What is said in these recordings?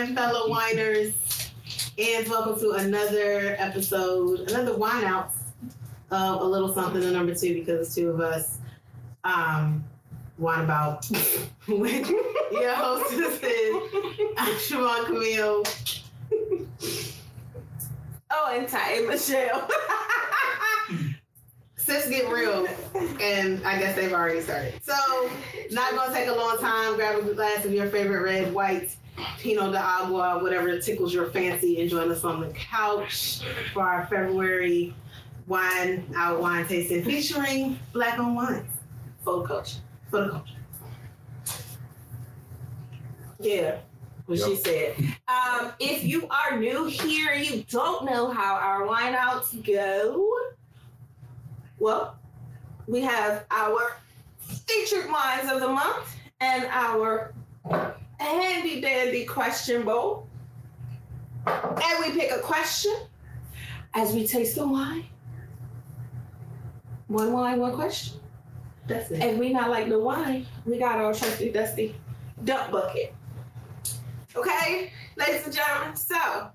and fellow winers, and welcome to another episode, another wine out of a little something to number two because it's two of us. Um, wine about with your hostess is I'm Siobhan Camille. Oh, and Ty and Michelle. Sis get real, and I guess they've already started. So, not gonna take a long time. Grab a glass of your favorite red, white, Pinot de Agua, whatever tickles your fancy, and join us on the couch for our February wine out wine tasting featuring black on wines Full culture. for the culture. Yeah. What she said. Um, if you are new here, you don't know how our wine outs go. Well, we have our featured wines of the month and our handy dandy question bowl. And we pick a question as we taste the wine. One wine, one question. That's it. If we not like the wine, we got our trusty dusty dump bucket. Okay, ladies and gentlemen. So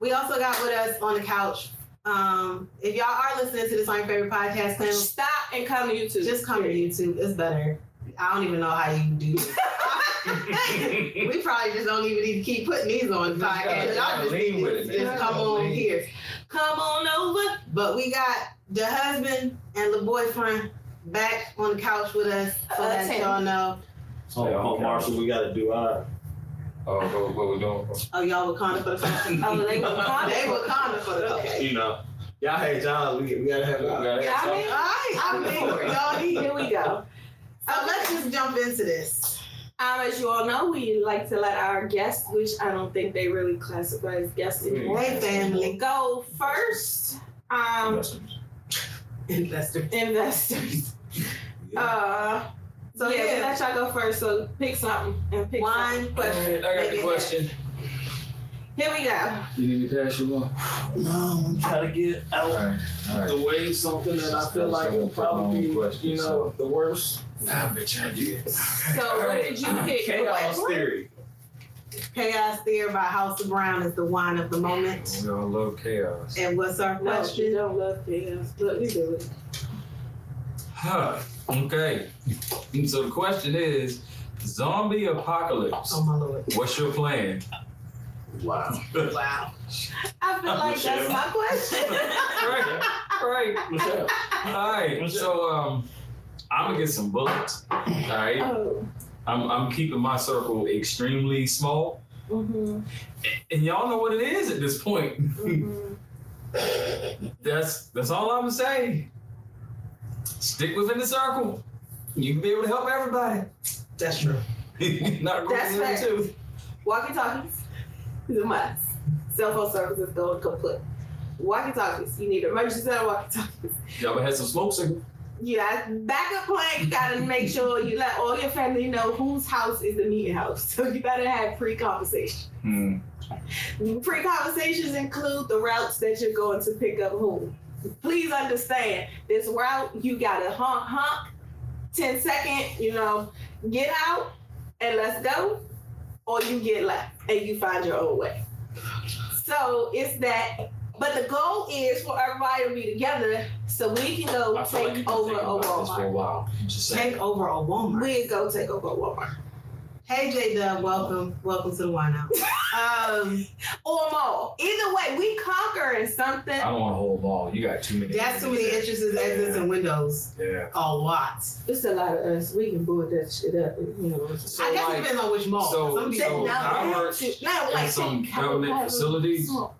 We also got with us on the couch. Um, if y'all are listening to this on your favorite podcast channel, stop and come to YouTube. just come to YouTube. It's better. I don't even know how you do this. we probably just don't even need to keep putting these on the podcast. Y'all gotta just lean need with to it. just come on Lean. here. come on over. But we got the husband and the boyfriend back on the couch with us so Uh, that Tim. y'all know. Oh, oh, Marshall, we got to do our. Oh, what, what we doing? Oh, y'all Wakanda for the culture. Oh, they Wakanda. they Wakanda for the culture. You know, y'all hate y'all. We, we gotta have We gotta Yeah, have I mean, All right, I mean, y'all Here we go. So let's just jump into this. Um, as you all know, we like to let our guests, which I don't think they really classify as guests anymore, Hey, family. go first. Um, Investor. investors. Yeah. Uh, So yeah, yeah, let y'all go first. So pick something and pick wine something. question. I got the question. Here we go. You need me to pass you one? No, I'm trying to get out Alright, alright. the way something that I feel like will probably be, you know, the worst. Nah, bitch, I did. So what did you pick? Chaos What? theory. Chaos Theory by House of Brown is the wine of the moment. We all love chaos. And what's our No, she question? don't love chaos. Look, you do it. Huh. Okay. So the question is, zombie apocalypse. Oh my lord. What's your plan? Wow. Wow. I feel like that's my question. right. Right. Michelle. All right. So um, I'm gonna get some bullets. All right. oh. I'm I'm keeping my circle extremely small, Mm-hmm. and y'all know what it is at this point. Mm-hmm. That's that's all I'm gonna say. Stick within the circle. You can be able to help everybody. That's true. Not That's going fair. too. Walkie talkies is a must. Cell phone services go kaput. Walkie talkies. You need emergency set walkie talkies. Y'all ever had some smoke signal? Yeah, backup plan. You gotta make sure you let all your family know whose house is the meeting house. So you gotta have pre-conversation. Hmm. Pre-conversations include the routes that you're going to pick up whom. Please understand this route. You gotta honk honk, 10 second. You know, get out and let's go, or you get left and you find your own way. So it's that. But the goal is for everybody to be together so we can go I feel like take over a about this for a Walmart. while. Just. Take over a Walmart. We go take over a Walmart. Hey J Dub, welcome. Welcome to the wine out. Um Or mall. Either way, we conquering something. I don't want a whole ball. You got too many. that's too many entrances, exits, and windows. Yeah. A lot. It's a lot of us. We can board that shit up. You know. So I guess like, it depends on which mall. so- Some so- people, I no, work no, in like some take- government have a facilities. small-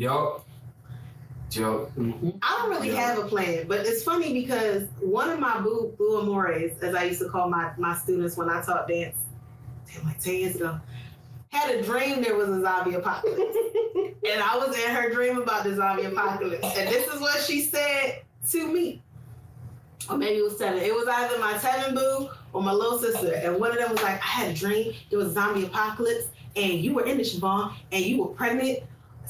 Yup. Yup. Mm-hmm. I don't really Yeah. have a plan, but it's funny because one of my boo boo amores, as I used to call my my students when I taught dance, damn, like ten years ago, had a dream there was a zombie apocalypse, and I was in her dream about the zombie apocalypse, and this is what she said to me, or maybe it was Tevin. It was either my Tevin boo or my little sister, and one of them was like, I had a dream there was a zombie apocalypse, and you were in the Siobhan, and you were pregnant,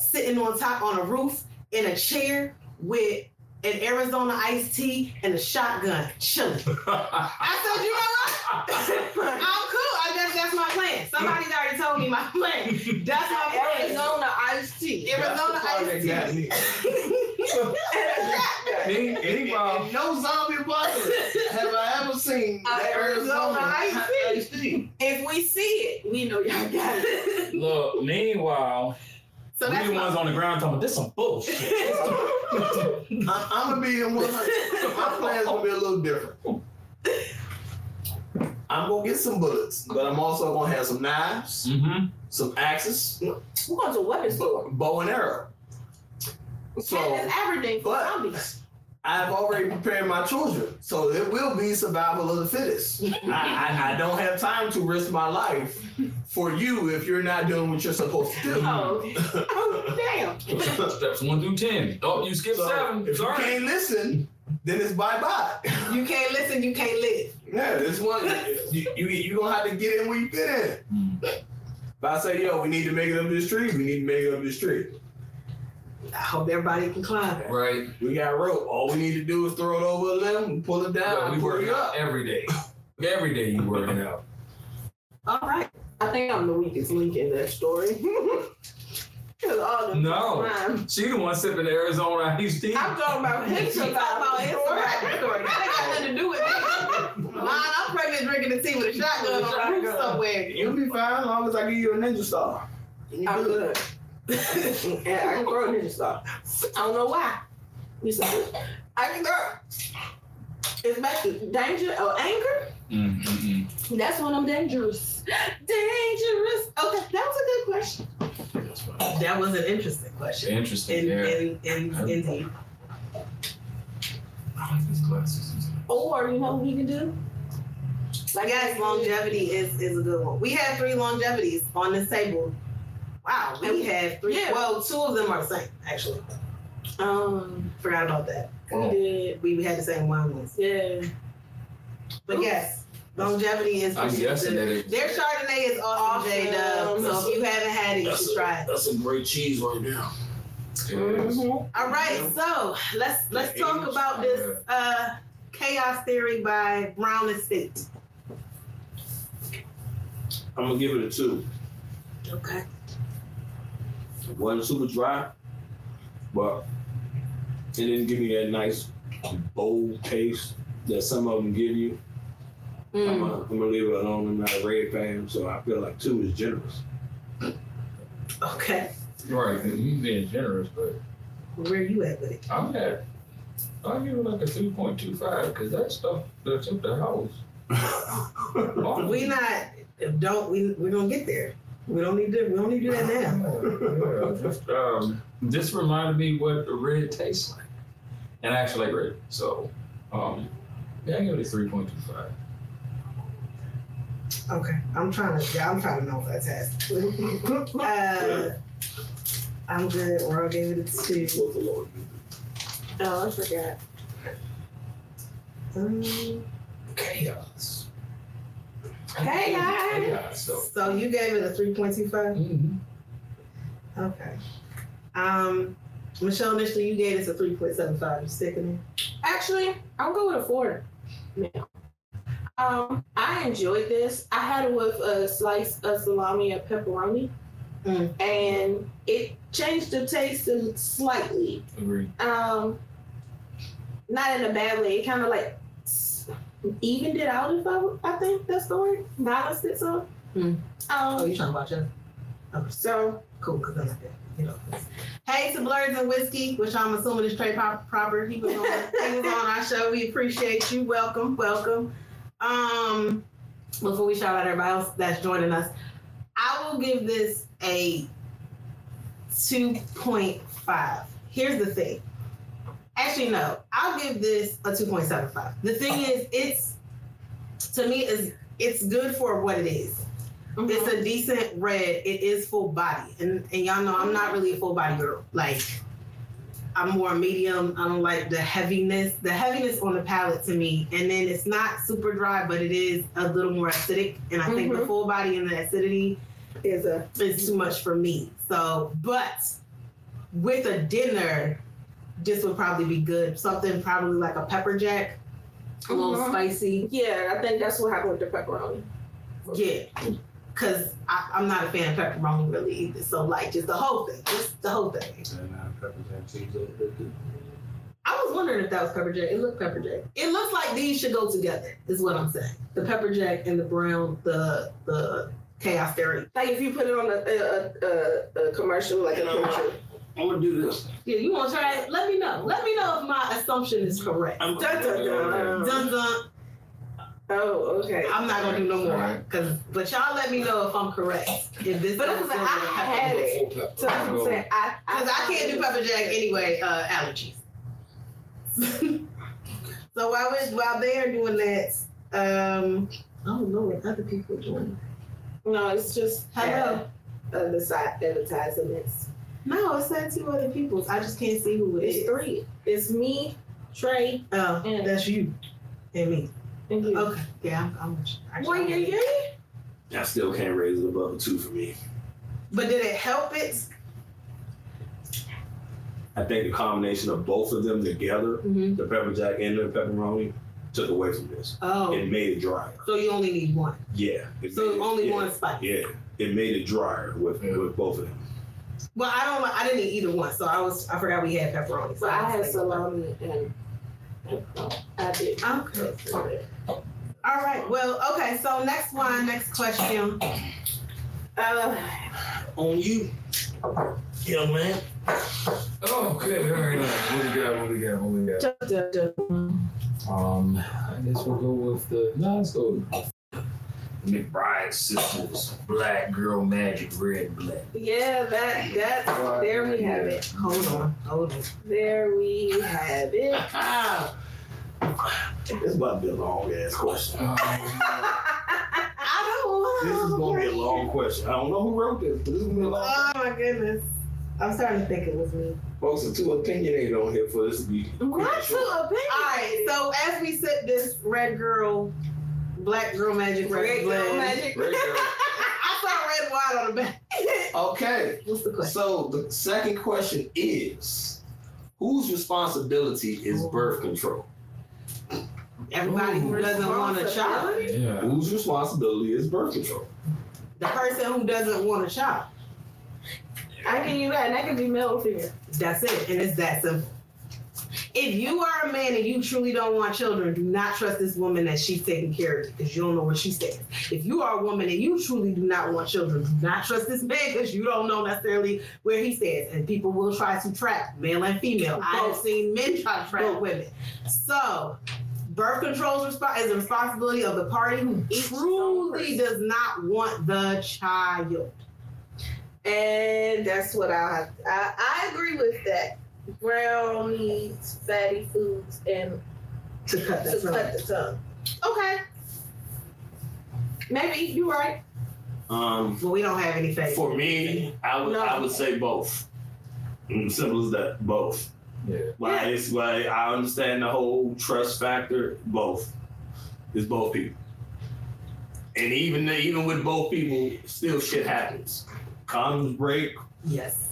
sitting on top on a roof in a chair with an Arizona iced tea and a shotgun chilling. I said, you know what? I'm cool. I guess that's my plan. Somebody's already told me my plan. That's my plan. Arizona iced tea. Arizona iced tea. Any, any? And no zombie apocalypse have I ever seen that Arizona Arizona iced iced tea. If we see it, we know y'all got it. Look, meanwhile, So we that's the ones on the ground talking this some bullshit. I'm, I'm gonna be in 100. My plan's gonna be a little different. I'm gonna get some bullets, but I'm also gonna have some knives, mm-hmm. some axes, We're going to a weapon store. bow and arrow. And So it's Aberdeen for but- zombies. I've already prepared my children, so it will be survival of the fittest. I, I, I don't have time to risk my life for you if you're not doing what you're supposed to do. Oh, oh damn. Steps one through ten. Oh, you skipped So, seven. if you can't listen, then it's bye bye. you can't listen, you can't live. Yeah, this one you you you gonna have to get in where you fit in. Mm. If I say, yo, we need to make it up this tree, we need to make it up this tree. I hope everybody can climb. It. Right. We got rope. All we need to do is throw it over a limb and pull it down. Yeah, we and work it out up. every day. Every day you working out. All right. I think I'm the weakest link in that story. Because all the No. time. She the one sipping Arizona iced tea. I'm talking about his She talking about his survival story. That ain't got nothing to do with me. Mine, I'm pregnant drinking the tea with a shotgun on the roof somewhere. You'll be fine as long as I give you a ninja star. You I'm good. good. And I can throw a ninja star. I don't know why. You said I can throw. It's back to danger or anger. Mm-hmm. That's when I'm dangerous. Dangerous. Okay, that was a good question. That was an interesting question. Interesting. In, yeah. in, in, indeed. I like these glasses. Or you know what we can do? I guess longevity is, is a good one. We have three longevities on this table. Wow, we have three. Yeah. Well, two of them are the same, actually. Um, Forgot about that. we did. We, we had the same wine ones. Yeah. But yes, longevity is. I'm guessing that it- Their Chardonnay is awesome, J Dub. So if you haven't had it, you should try it. That's a great cheese right now. It is. Mhm. All right, so let's let's talk about this uh, chaos theory by Brown and Estate. I'm gonna give it a two. Okay. It wasn't super dry, but it didn't give me that nice bold taste that some of them give you. I'm, Mm. gonna, I'm gonna leave it alone. I'm not a red fan, so I feel like two is generous. Okay. Right, you being generous, but Where are you at with it? I'm at. I'll give it like a three point two five because that stuff that's up the house. We not don't we we're gonna get there. We don't need to we don't need to do that now. Yeah, just, um, this reminded me what the red tastes like, and I actually like red. So, um, yeah, I give it a three point two five. Okay. I'm trying to yeah, I'm trying to know if that's has. uh I'm good. Or I gave it a two. Oh, I forgot. Um, Chaos. Hey, guys. Chaos. So. so you gave it a three point two five? mhm. Okay. Um Michelle initially you gave us a three point seven five. You sticking it? Actually, I'll go with a four now. Um, I enjoyed this. I had it with a slice of salami and pepperoni, Mm. and it changed the taste slightly. Agree. Um, not in a bad way. It kind of like s- evened it out. If I, I think that's the word. Balanced it some. Mm. Um, Oh, you talking about you? so Cool, because I like that. You know. Hey to Blurs and Whiskey, which I'm assuming is Trey Pop- proper. He was on he was on our show. We appreciate you. Welcome, welcome. Um, before we shout out everybody else that's joining us, I will give this a 2.5. Here's the thing. Actually, no, I'll give this a 2.75. The thing is, it's to me is it's good for what it is. It's a decent red. It is full body, and and y'all know I'm not really a full body girl. Like I'm more medium. I don't like the heaviness. The heaviness on the palate to me, and then it's not super dry, but it is a little more acidic. And I think the Mhm. full body and the acidity is a is too much for me. So, but with a dinner, this would probably be good. Something probably like a pepper jack, a little Mhm. spicy. yeah, I think that's what happened with the pepperoni. Yeah. Cause I, I'm not a fan of pepperoni really either. So like just the whole thing, just the whole thing. And uh, pepper jack cheese over there, too. I was wondering if that was pepper jack. It looked pepper jack. It looks like these should go together. Is what I'm saying. The pepper jack and the brown, the the chaos dairy. Like if you put it on a a, a, a commercial, like a picture. I'm gonna do this. Yeah, you want to try it? Let me know. Let me know if my assumption is correct. I'm Dun, dun, dun. Dun dun. Oh, okay. I'm not gonna do no more. Cause, but y'all let me know if I'm correct. If this, But is it's like, I had it. So that's what I'm saying. I, Cause I can't do pepper jack anyway. Uh, allergies. so while we while they're doing that, um, I don't know what other people are doing. No, it's just Hello. uh, the side advertisements. No, it said two other people's. I just can't see who it It's is. three. It's me, Trey, Oh, Yeah. that's you and me. and you. Okay, yeah, I'm. I'm actually, Well, yeah, yeah. I still can't raise it above a two for me. But did it help it? I think the combination of both of them together, Mm-hmm. the pepper jack and the pepperoni, took away from this. Oh, It made it drier. so you only need one. Yeah. it So made it- only yeah, one spice. Yeah. It made it drier with Yeah. with both of them. Well, I don't. I didn't eat either one, so I was. I forgot we had pepperoni. So So I had salami and, and I did. Okay. All right. Well, okay. So next one, next question. Uh, On you, young man. Oh, okay, all right. What we got? What we got? What we got? Um, I guess we'll go with the. No, let's go. With McBride Sisters, Black Girl Magic, Red Black. yeah, that that there we have it. Hold on. Hold on. There we have it. This about to be a long ass question. Oh, I don't This is gonna be a long question. I don't know who wrote this, but this is gonna be a long. Oh my goodness. I'm starting to think it was me. Folks are too opinionated on here for this to be. Not too opinion. All right. So as we sip this red girl, black girl magic red, Red blend, Girl Magic. Red girl. I saw red wine on the back. Okay, What's the question? so the second question is, whose responsibility is birth control? Everybody who doesn't want a child. Yeah. Whose responsibility is birth control? The person who doesn't want a child. I can use that, and that can be male or female. That's it, and it's that simple. If you are a man and you truly don't want children, do not trust this woman that she's taking care of you because you don't know what she stands. If you are a woman and you truly do not want children, do not trust this man because you don't know necessarily where he stands. And people will try to trap male and female. I have seen men try to trap women. So, birth control is the responsibility of the party who truly does not want the child. And that's what I'll have. I, I agree with that. Brown meats, fatty foods, and To cut to cut the tongue. Okay. Maybe you're right. Um, Well, we don't have any faith. for me, I would No. I would say both. Mm, Simple as that, both. Yeah. Like it's like I understand the whole trust factor. Both, it's both people, and even even with both people, still shit happens. Condoms break. Yes.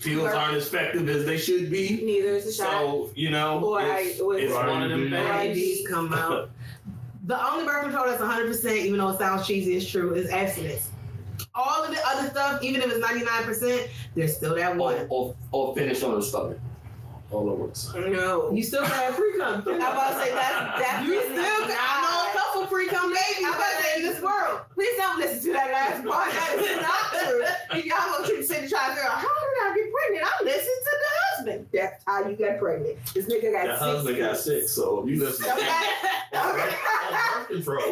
Pills aren't as effective as they should be. Neither is the shot. So you know, Or it's, I- or it's it's one of them IUD. things. Come out. The only birth control that's 100%, even though it sounds cheesy, is true, is abstinence. All of the other stuff, even if it's 99%, there's still that one. or, or finish on the stomach. All over the side. No. You still can have pre-cum. I'm about to say that's that. You still can. I know a couple pre-cum babies I'm about to say in this world. Please don't listen to that last part. That is not true. If y'all gonna keep sitting trying to figure out how did I get pregnant, I'm listening to the husband. That's how you got pregnant. This nigga got That six. husband got sick, so you listen. Okay. On birth- birth control.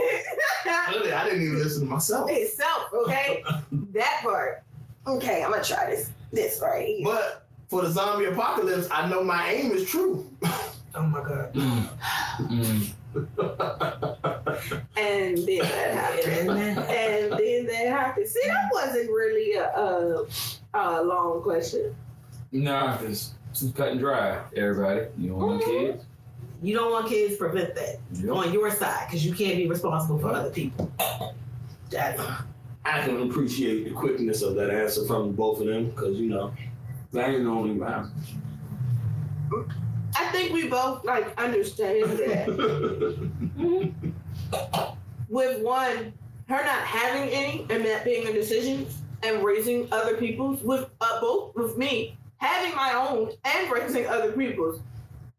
Really, I didn't even listen to myself. Itself, okay? that part. Okay, I'm gonna try this. This right here. But for the zombie apocalypse, I know my aim is true. Oh my God. Mm. And then that happened. and then that happened. See, that wasn't really a, a, a long question. Nah, it's, it's cut and dry, everybody. You don't want Mhm. kids? You don't want kids, prevent that Yep. on your side because you can't be responsible for other people. That's I can appreciate the quickness of that answer from both of them because you know that ain't the only round. I think we both like understand that with one her not having any and that being a decision and raising other people's with uh, both with me having my own and raising other people's.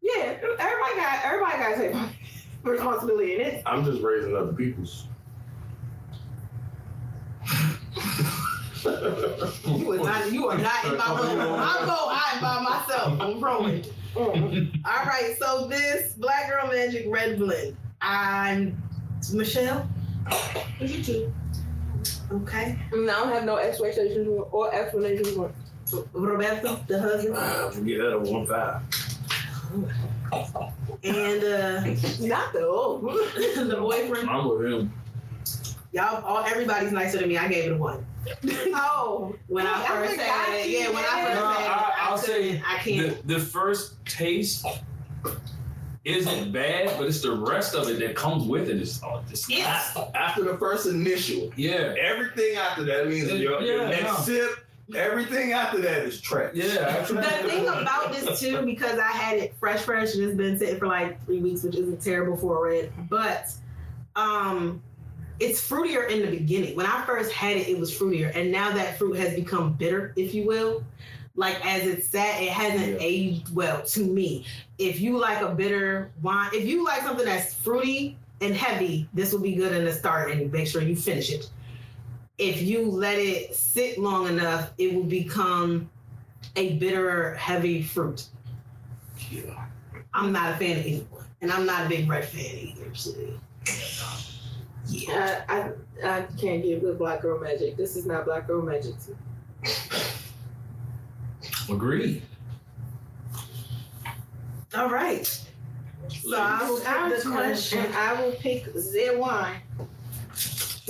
Yeah, everybody got everybody got to take responsibility in it. I'm just raising other people's. You are not, you are not in my boat. My boat, I am by myself. I'm rowing. Mm. All right, so this Black Girl Magic Red Blend. I'm Michelle. You too. Okay. And I don't have no expectations or- or explanations for it. Roberto, the husband. Ah, forget that at one five. And uh Not the old. the boyfriend. I'm with him. Y'all all everybody's nicer than me. I gave it a one. Oh, When I I first forgot had it, you yeah, when I did. first No, had it, I- I'll couldn't- say I can't. The, the first taste isn't bad, but it's the rest of it that comes with it. It's, oh, it's It's- not- After the first initial, yeah. everything after that means your, your Yeah, next no. sip. Everything after that is trash. Yeah. The thing about this too, because I had it fresh, fresh, and it's been sitting for like three weeks, which isn't terrible for a red, but um, it's fruitier in the beginning. When I first had it, it was fruitier, and now that fruit has become bitter, if you will. Like as it sat, it hasn't Yeah. aged well to me. If you like a bitter wine, if you like something that's fruity and heavy, this will be good in the start, and make sure you finish it. If you let it sit long enough, it will become a bitter, heavy fruit. Yeah. I'm not a fan of either one, and I'm not a big red fan either. So, yeah. I, I I can't give with Black Girl Magic. This is not Black Girl Magic. Agree. All right. So I will Our pick the turn, question. I will pick Z wine.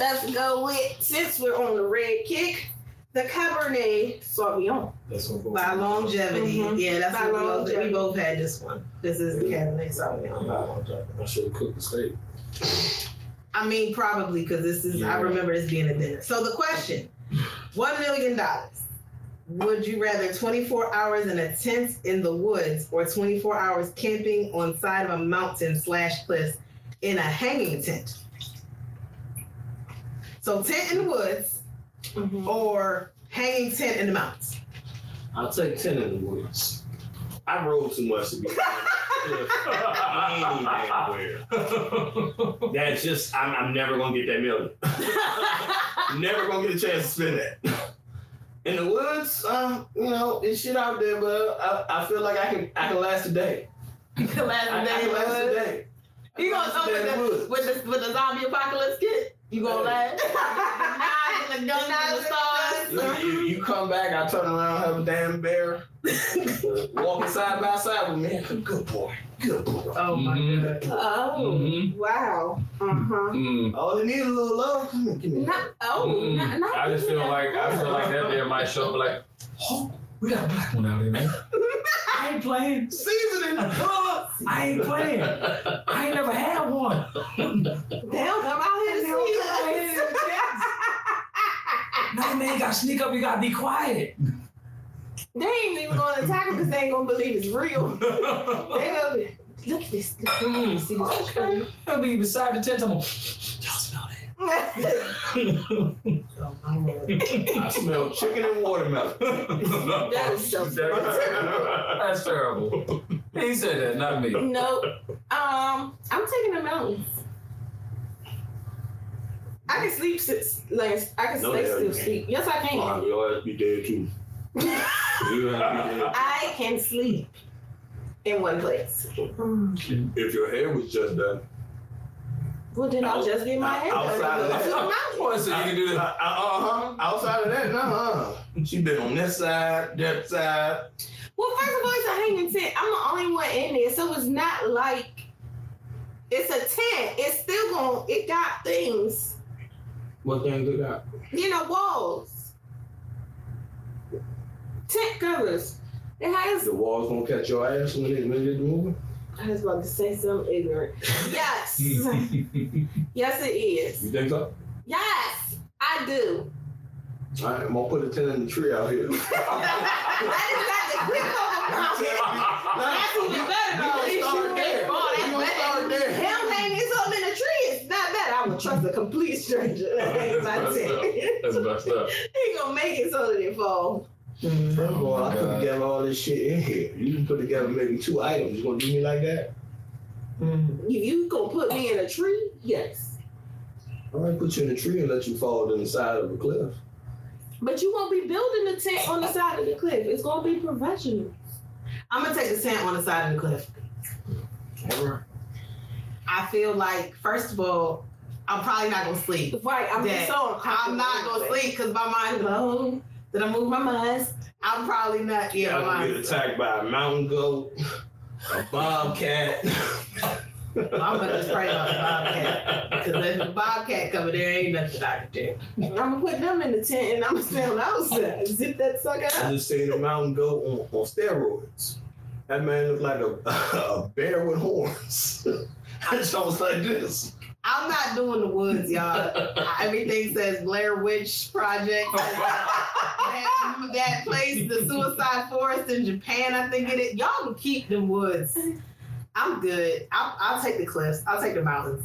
Let's go with since we're on the red kick, the Cabernet Sauvignon. That's what By longevity. Mhm. Yeah, that's By what we both, we both had this one. This is the Cabernet Sauvignon. I should have cooked the steak. I mean, probably because this is, I remember this being a dinner. So the question $1 million. Would you rather 24 hours in a tent in the woods or 24 hours camping on side of a mountain slash cliff in a hanging tent? So tent in the woods Mm-hmm. or hanging tent in the mountains. I'll take ten in the woods. I rode too much to be anywhere. That's just I'm, I'm never gonna get that million. never gonna get a chance to spend that. In the woods, um, you know, it's shit out there, but I, I feel like I can I can last a day. last I, I can last a day. I You can gonna last a come day in the with the, with the with the zombie apocalypse kit? You gonna laugh? the knives and the guns and the stars. You, you, you come back, I turn around, have a damn bear walking side by side with me. Good boy, good boy. Oh my Mhm. god. Oh Mhm. wow. Uh huh. Mm. All they need is a little love. Come here, give me. Not oh Mm. not, not I just feel like I feel like that bear might show up like, oh, we got a black one out here, man. I ain't playing. Seasoning. I ain't playing. I ain't never had one. They don't come out here to They don't see come out here us. No man, you gotta sneak up. You gotta be quiet. They ain't even gonna attack him because they ain't gonna believe it's real. They gonna be, look at this. Mm. See this okay. I'll be beside the tent. I'm like, y'all smell that? My lord. I smell chicken and watermelon. That is so That's terrible. He said that, not me. Nope. Um, I'm taking the mountains. I can sleep six lanes. I can No, stay still can't. sleep. Yes, I can. Oh, your ass be dead too. You ass be dead. I can sleep in one place. If your hair was just done. Well, then I'll just get my hair done. Outside of and go that. to the mountains. Boy, so you can do Uh huh. Outside of that, no. uh She been on this side, that side. Well, first of all, it's a hanging tent. I'm the only one in there, so it's not like it's a tent. It's still going. It got things. What things they got? You know, walls, tent covers. It has. The walls gonna catch your ass when it when it's moving. I was about to say something ignorant. Yes, yes, it is. You think so? Yes, I do. All right, I'm gonna put a ten in the tree out here. that is not the quick That's even better. We though. gonna At least start you there. ain't bought We that gonna better. start there. Him hanging something in the tree is not bad. I would trust a complete stranger. That ain't my tent. That's messed up. he gonna make it so that it fall. Mm. First of all, I put together all this shit in here. You can put together maybe two items. You gonna do me like that? Mm. You, you gonna put me in a tree? Yes. All right, put you in a tree and let you fall to the side of a cliff. But you won't be building the tent on the side of the cliff. It's gonna be professional. I'm gonna take the tent on the side of the cliff. All right. I feel like, first of all, I'm probably not gonna sleep. Right, I'm just so uncomfortable. I'm not gonna anyway. sleep because my mind blown. Did I move my mind? I'm probably not. Yeah, Y'all my gonna get mind. attacked by a mountain goat, a bobcat. I'm gonna just pray about the bobcat because if the bobcat coming, there ain't nothing I can do. I'm gonna put them in the tent and I'm gonna stand outside. Zip that sucker up. I out. just seen a mountain goat on, on steroids. That man looked like a, a bear with horns. I just was like this. I'm not doing the woods, y'all. Everything says Blair Witch Project. that, that place, the Suicide Forest in Japan, I think it is. Y'all can keep the woods. I'm good. I'll, I'll take the cliffs. I'll take the mountains.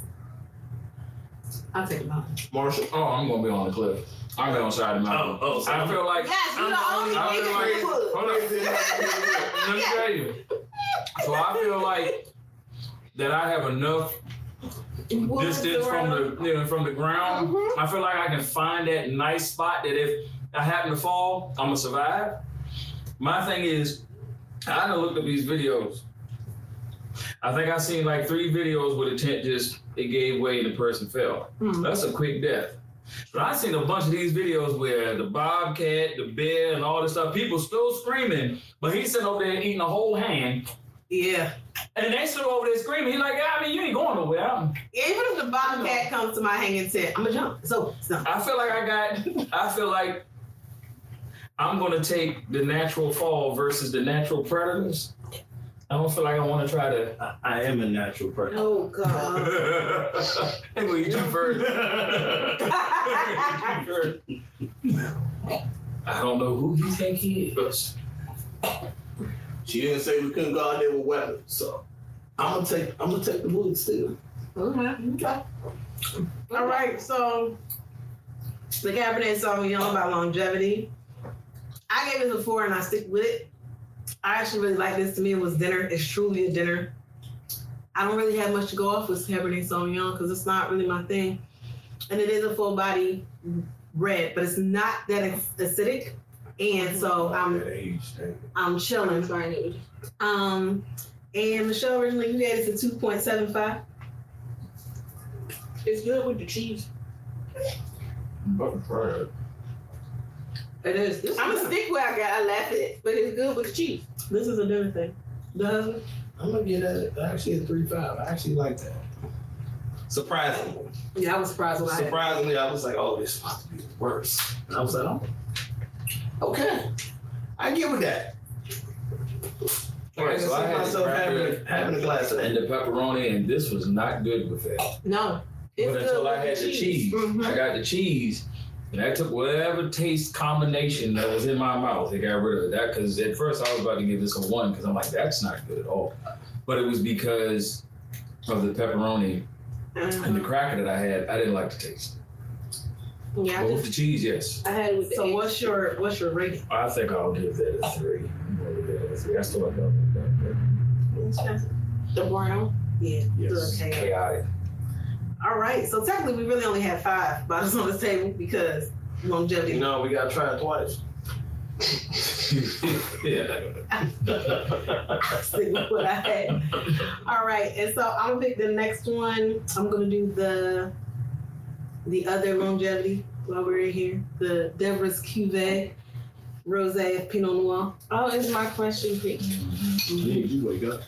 I'll take the mountains. Marshall. Oh, I'm gonna be on the cliff. I'm gonna be on the side of the mountain. Oh, oh, so I feel like Yes, you're the only I feel like- nigga in. Hold up. Let me tell you. So I feel like that I have enough Woods distance from the you know, from the ground. Mhm. I feel like I can find that nice spot that if I happen to fall, I'm gonna survive. My thing is, I done looked up these videos. I think I seen like three videos where the tent just it gave way and the person fell. Hmm. That's a quick death. But I seen a bunch of these videos where the bobcat, the bear, and all this stuff, people still screaming, but he's sitting over there eating a whole hand, Yeah. and they still over there screaming. He's like, I mean, you ain't going nowhere. I'm- Even if the bobcat comes to my hanging tent, I'm gonna jump. So, so. I feel like I got. I feel like I'm gonna take the natural fall versus the natural predators. I don't feel like I want to try to. I, I am a natural person. Oh God. hey, will you jump first? I don't know who you think he is. She didn't say we couldn't go out there with weapons, so I'm gonna take I'm gonna take the wood still. Okay. okay. All right, so the Cabernet Sauvignon about longevity. I gave it a four and I stick with it. I actually really like this. To me, it was dinner. It's truly a dinner. I don't really have much to go off with Cabernet Sauvignon because it's not really my thing. And it is a full body red, but it's not that acidic. And so I'm That age thing. I'm I'm chilling. trying it. Um, and Michelle originally you had it to two point seven five. It's good with the cheese. It is. This, I'm gonna stick where I got. I laugh at it, but it's good with the cheese. this is a dinner thing. The husband. I'm gonna get a actually a three five. I actually like that. Surprisingly, Yeah, I was surprised when I had surprisingly, I was like, "Oh, this is about to be worse." And I was like, "Oh, okay, I get with that." All right, so I had myself having a, having a glass of and the pepperoni, and this was not good with that. No. It's but good until I with had the cheese, Mhm. I got the cheese, and I took whatever taste combination that was in my mouth. I got rid of it. That because at first I was about to give this a one because I'm like, that's not good at all. But it was because of the pepperoni and the uh-huh. cracker that I had. I didn't like the taste. Yeah, I, But with the cheese, yes. I had it with the So egg. what's your what's your rating? I think I'll give that a three. I'm gonna give that a three. I still like that. the brown? Yeah. Yes. Okay. Chaotic. All right. So technically, we really only had five bottles on the table because longevity. No, we gotta try it twice. yeah. Stick with what I had. All right, and so I'm gonna pick the next one. I'm gonna do the the other longevity while we're in here. The Deborah's Cuvée Rosé Pinot Noir. Oh, it's my question, quick. you wake up.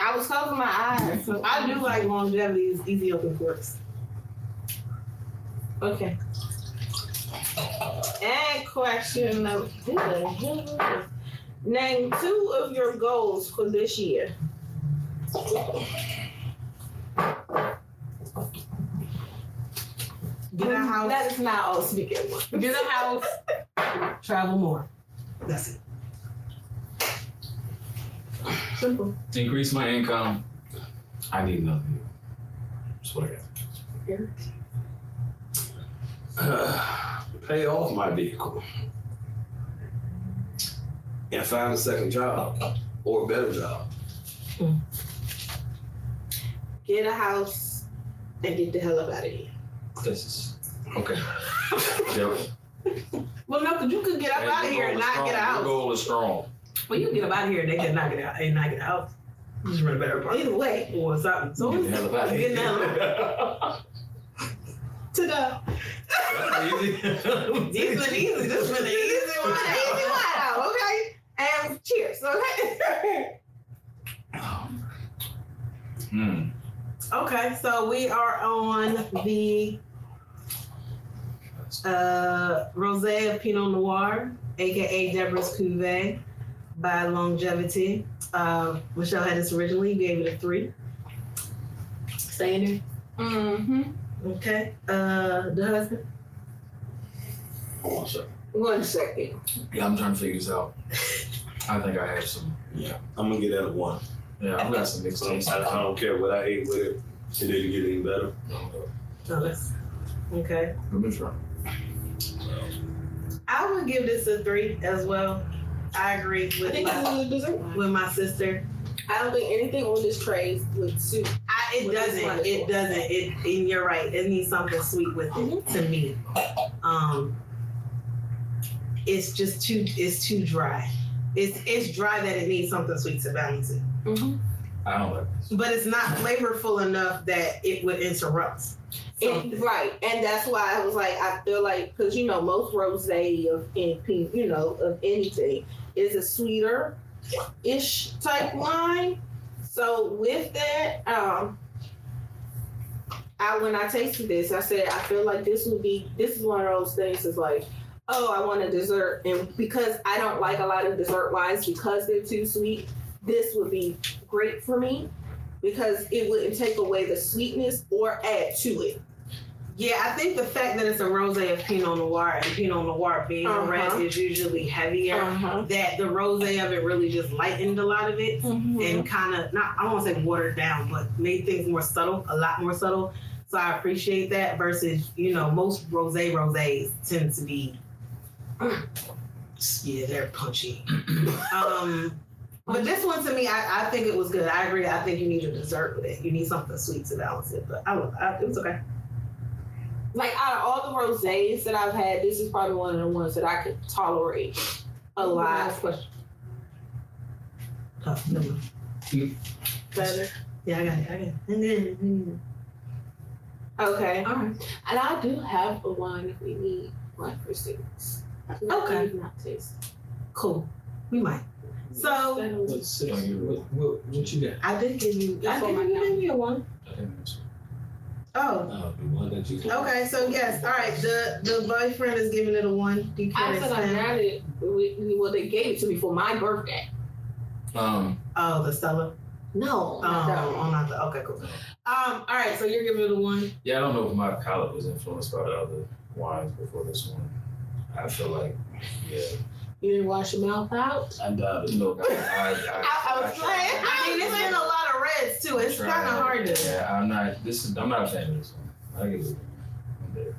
I was closing my eyes. So I do like longevity is Ethiopian corks. Okay. And question number who the hell is this? Name two of your goals for this year. Get a house. That is not all speaking at. Get a house. Travel more. That's it. Simple. Increase my income. I need another view. That's what I got. pay off my vehicle and find a second job or a better job. Hmm. Get a house and get the hell up out of here. This is Okay. yep. Well, no, because you could get up Hey, out of here and not get a strong. Your goal is strong. Well, you can get up out of here and they can knock it out and not get out. You just run a better apartment. Either way. Or something. So Get the hell up out of here. out to the This been easy. This an easy one. Easy one, okay? And cheers, okay? Hmm. Okay, so we are on the uh, Rosé of Pinot Noir, aka Deborah's Cuvée by Longevity. Uh, Michelle had this originally, gave it a three. Staying mm-hmm. Okay. Uh, the husband? Hold on a second. One second. Yeah, I'm trying to figure this out. I think I have some. Yeah, I'm gonna get that a one. Yeah, I've got some mixed So I, taste. I don't care what I ate with it. It didn't get any better. No, that's okay. Let me try. I would give this a three as well. I agree I with think this my, is a dessert. with my sister. I don't think anything on this tray would suit. I, it What doesn't. It for. doesn't. It and you're right. It needs something sweet with it to me. Um, it's just too. It's too dry. It's it's dry that it needs something sweet to balance it. Mm-hmm. I don't like this. But it's not flavorful enough that it would interrupt. It, right, and that's why I was like, I feel like because you know most rosé of pink, you know, of anything is a sweeter ish type wine. So with that, um, I when I tasted this, I said I feel like this would be this is one of those things. Is like, oh, I want a dessert, and because I don't like a lot of dessert wines because they're too sweet, this would be great for me because it wouldn't take away the sweetness or add to it. Yeah, I think the fact that it's a rosé of Pinot Noir and Pinot Noir being Uh-huh. red is usually heavier. Uh-huh. That the rosé of it really just lightened a lot of it. and kind of not I don't want to say watered down, but made things more subtle, a lot more subtle. So I appreciate that versus you know most rosé rosés tend to be yeah they're punchy. um, but this one to me I, I think it was good. I agree. I think you need a dessert with it. You need something sweet to balance it. But I, I it was okay. like out of all the rosés that I've had, this is probably one of the ones that I could tolerate a lot. Last question. Oh, never mind. Better. Yeah, I got it. I got it. Mm-hmm. Okay. All right. And I do have a wine if we need one for students. Okay. Not taste. Cool. We might. So Let's sit on you. What, what, what you got? I did give you. I That's did all I give you one. I didn't Oh. know. the one that you Okay, so yes, all right. The the boyfriend is giving it a one. Do you care I to said I extend? got it. we- we- Well, they gave it to me for my birthday. Um, Oh, the Stella. No, Oh, not that one. oh, not the. Okay, cool. Um, all right. So you're giving it a one. yeah, I don't know if my palate was influenced by the other wines before this one. I feel like, yeah. You didn't wash your mouth out. I doubt it. Look, I, I, I, I was tried. playing. I mean, it's been a lot of reds too. It's kind of hard to. Yeah, I'm not. This is. I'm not a fan of this one. I give it.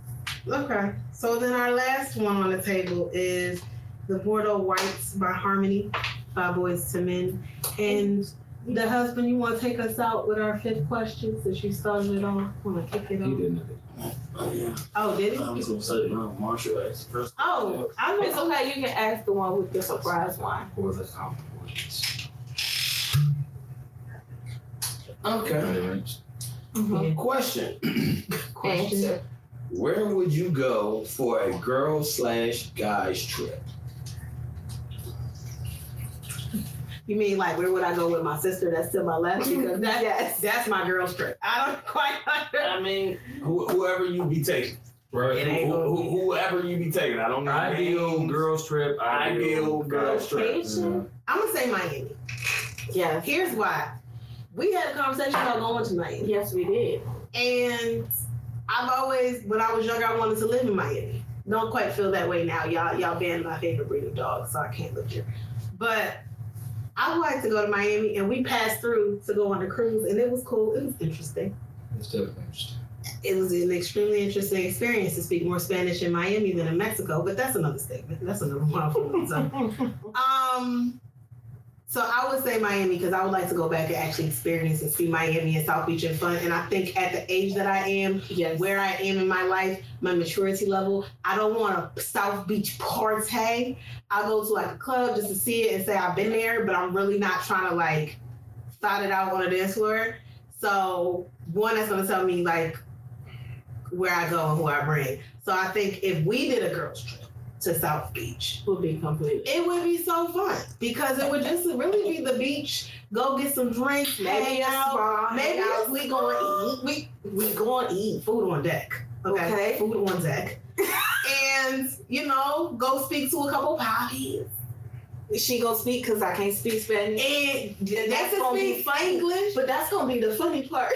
I'm. Okay. So then our last one on the table is the Bordeaux Whites by Harmony, by Boyz II Men, and. The husband, you want to take us out with our fifth question since you started it off? Want to kick it He off? didn't. Oh, yeah. Oh, did he? I was gonna say, no, Marshall asked first. Oh, I It's know. okay. You can ask the one with the surprise wine. Or the compliments. Okay. Yeah. Mm-hmm. Uh, question. Answer. Where would you go for a girl slash guys trip? You mean like where would I go with my sister that's to my left? Because that, Yes. that's my girl's trip. I don't quite understand. I mean, who, whoever you be taking. Right. It ain't Who, who, whoever you be taking. I don't know. Ideal names. girls trip. Ideal girls trip. Location? Mm-hmm. I'm gonna say Miami. Yeah. Here's why. We had a conversation about going to Miami, Yes, we did. and I've always, when I was younger, I wanted to live in Miami. Don't quite feel that way now. Y'all, y'all banned my favorite breed of dogs, so I can't live here. But I would like to go to Miami, and we passed through to go on a cruise, and it was cool. It was interesting. It's definitely interesting. it was an extremely interesting experience to speak more Spanish in Miami than in Mexico, but that's another statement. That's another one. So, um, so I would say Miami because I would like to go back and actually experience and see Miami and South Beach and fun. And I think at the age that I am, yes. where I am in my life, my maturity level, I don't want a South Beach party. I'll go to like a club just to see it and say I've been there, but I'm really not trying to like thought it out on a dance floor. So one that's gonna tell me like where I go and who I bring. So I think if we did a girls trip to South Beach, would be complete. it would be so fun because it would just really be the beach. Go get some drinks, Maybe out. spa. Maybe out. we going eat. We we going eat food on deck. Okay, Okay. food on deck, and you know go speak to a couple parties. She gonna speak because I can't speak Spanish. And That's that's gonna gonna be funny. English. But that's gonna be the funny part.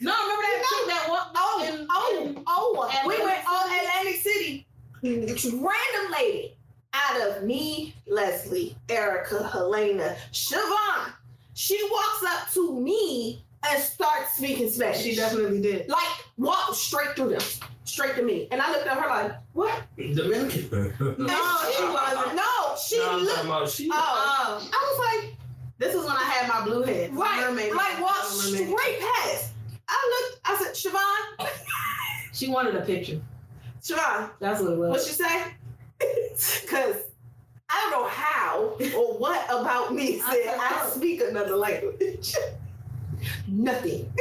No, remember that chick that walked Oh, in- oh, in- oh! We went oh, on Atlantic City. Random lady out of me, Leslie, Erica, Helena, Siobhan. She walks up to me and starts speaking Spanish. She definitely did. like walk straight through them, straight to me. And I looked at her like, what? Dominican. No, she wasn't. No, she No, I'm looked. about she. Oh, Um, I was like, this is when I had my blue head. right, Mermaid. like walk straight past. I looked. I said, Siobhan, She wanted a picture. Siobhan, That's what it was. What you say? Because I don't know how or what about me said don't I speak another language. nothing.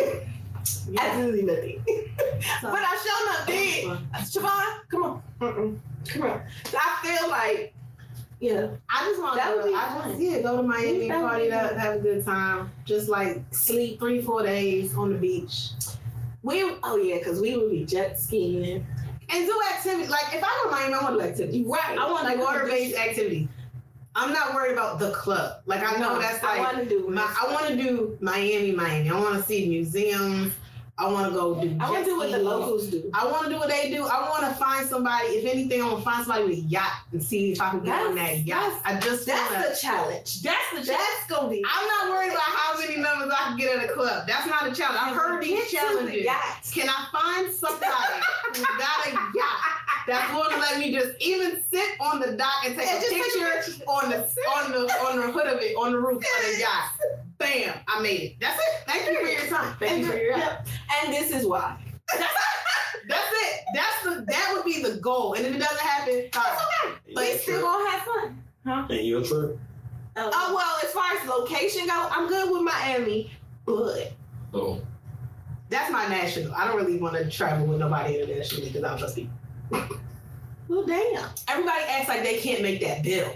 Absolutely nothing. but I sure not did. Siobhan, come on. Mm-mm. Come on. I feel like, yeah, I just want to would be I just, yeah, go to Miami, That party, be that, have a good time. Just like sleep three, four days on the beach. we, oh yeah, because we would be jet skiing. And do activity. Like if I go to Miami, I want to do activity. Right. I want Like water based activity. I'm not worried about the club. Like I know that's like I want to do. my, I want to do Miami, Miami. I want to see museums. I want to go do. I want to do what the locals do. I want to do what they do. I want to find somebody. If anything, I want to find somebody with a yacht and see if I can get on that yacht. I just That's to. the challenge. That's the challenge. That's gonna be. I'm not worried about how many numbers I can get at a club. That's not a challenge. I've heard these challenges. Yacht. Can I find somebody who got a yacht that's going to let me just even sit on the dock and take And a just take picture picture. on the on the on the hood of it on the roof of the yacht? Bam! I made it. That's it. Thank you for your time. Thank you for your help. Yep. And this is why. That's it. That's the that would be the goal. And if it doesn't happen, fine. But But we still gonna have fun. Huh? And your trip? Oh uh, well, as far as location go, I'm good with Miami, but So That's my national. I don't really want to travel with nobody internationally because I don't trust people. Well, damn. Everybody acts like they can't make that bill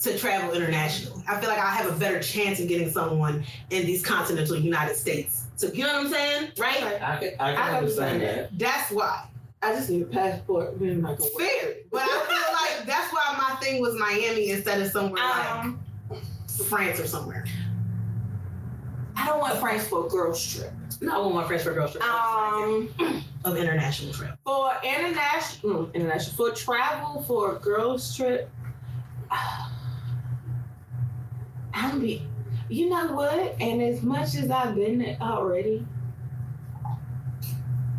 to travel internationally. I feel like I have a better chance of getting someone in these continental United States. So you know what I'm saying, right? I can, I can I understand understand that. That's why. I just need a passport. We're not gonna work. Fair, but I feel like that's why my thing was Miami instead of somewhere Um, like France or somewhere. I don't want France for a girls trip. No, I want my French for a girls trip. Um, of international trip. for international, mm, international for travel for a girls trip. I'm be, you know what? And as much as I've been there already,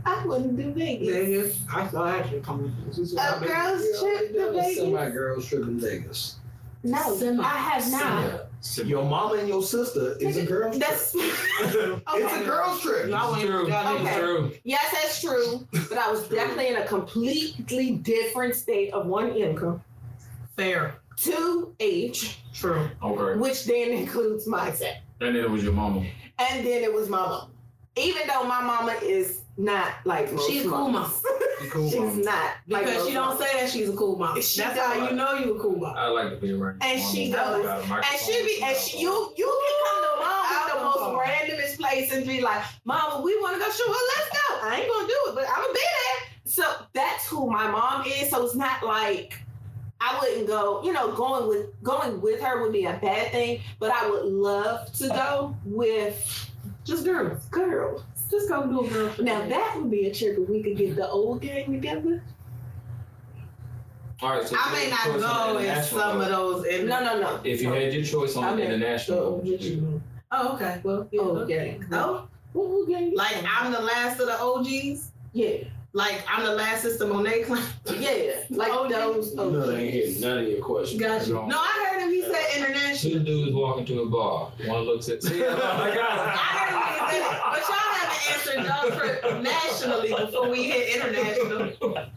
I wouldn't do Vegas. Vegas. I saw actually coming. A girls trip to Vegas? Semi girls trip in Vegas. No, Semi. I have not. Yeah. Your mama and your sister is a girls trip. That's It's a girls trip. Y'all ain't true. got It's Okay. true. yes, that's true. But I was definitely in a completely different state of one income, Fair. two age, True. Okay. which then includes mindset. And then it was your mama. And then it was my mom. Even though my mama is not like most She's a cool mom. Cool She's mama. not. like Because most she don't mamas. say that she's a cool mom. She That's how don't. you know you a cool mom. I like to be around. And she mama. goes- Got a microphone. And she be and she, you you can come to mom with the Alcohol. most randomest place and be like, Mama, we want to go. shoot. well, let's go. I ain't gonna do it, but I'm gonna be there. So that's who my mom is. So it's not like I wouldn't go. You know, going with going with her would be a bad thing, but I would love to go with Just girls. girls. Just go do a girl. Now that would be a trip if we could get the old gang together. All right. So I may not your choice on go in international, some of those. In, No, no, no. If you had your choice on I mean, international, the what would you do? original. Oh, okay. Well, yeah, old okay. gang. Oh, What old gang? like I'm the last of the OGs. Yeah, Like I'm the last sister Monet claim. yeah, like OG. those. No, OG. they ain't hear none of your questions. Got you. No, I heard him. He said international. Two international. dudes walking to a bar. One looks at. See, oh my god! I heard him say that, but y'all haven't answered y'all for nationally before we hit international.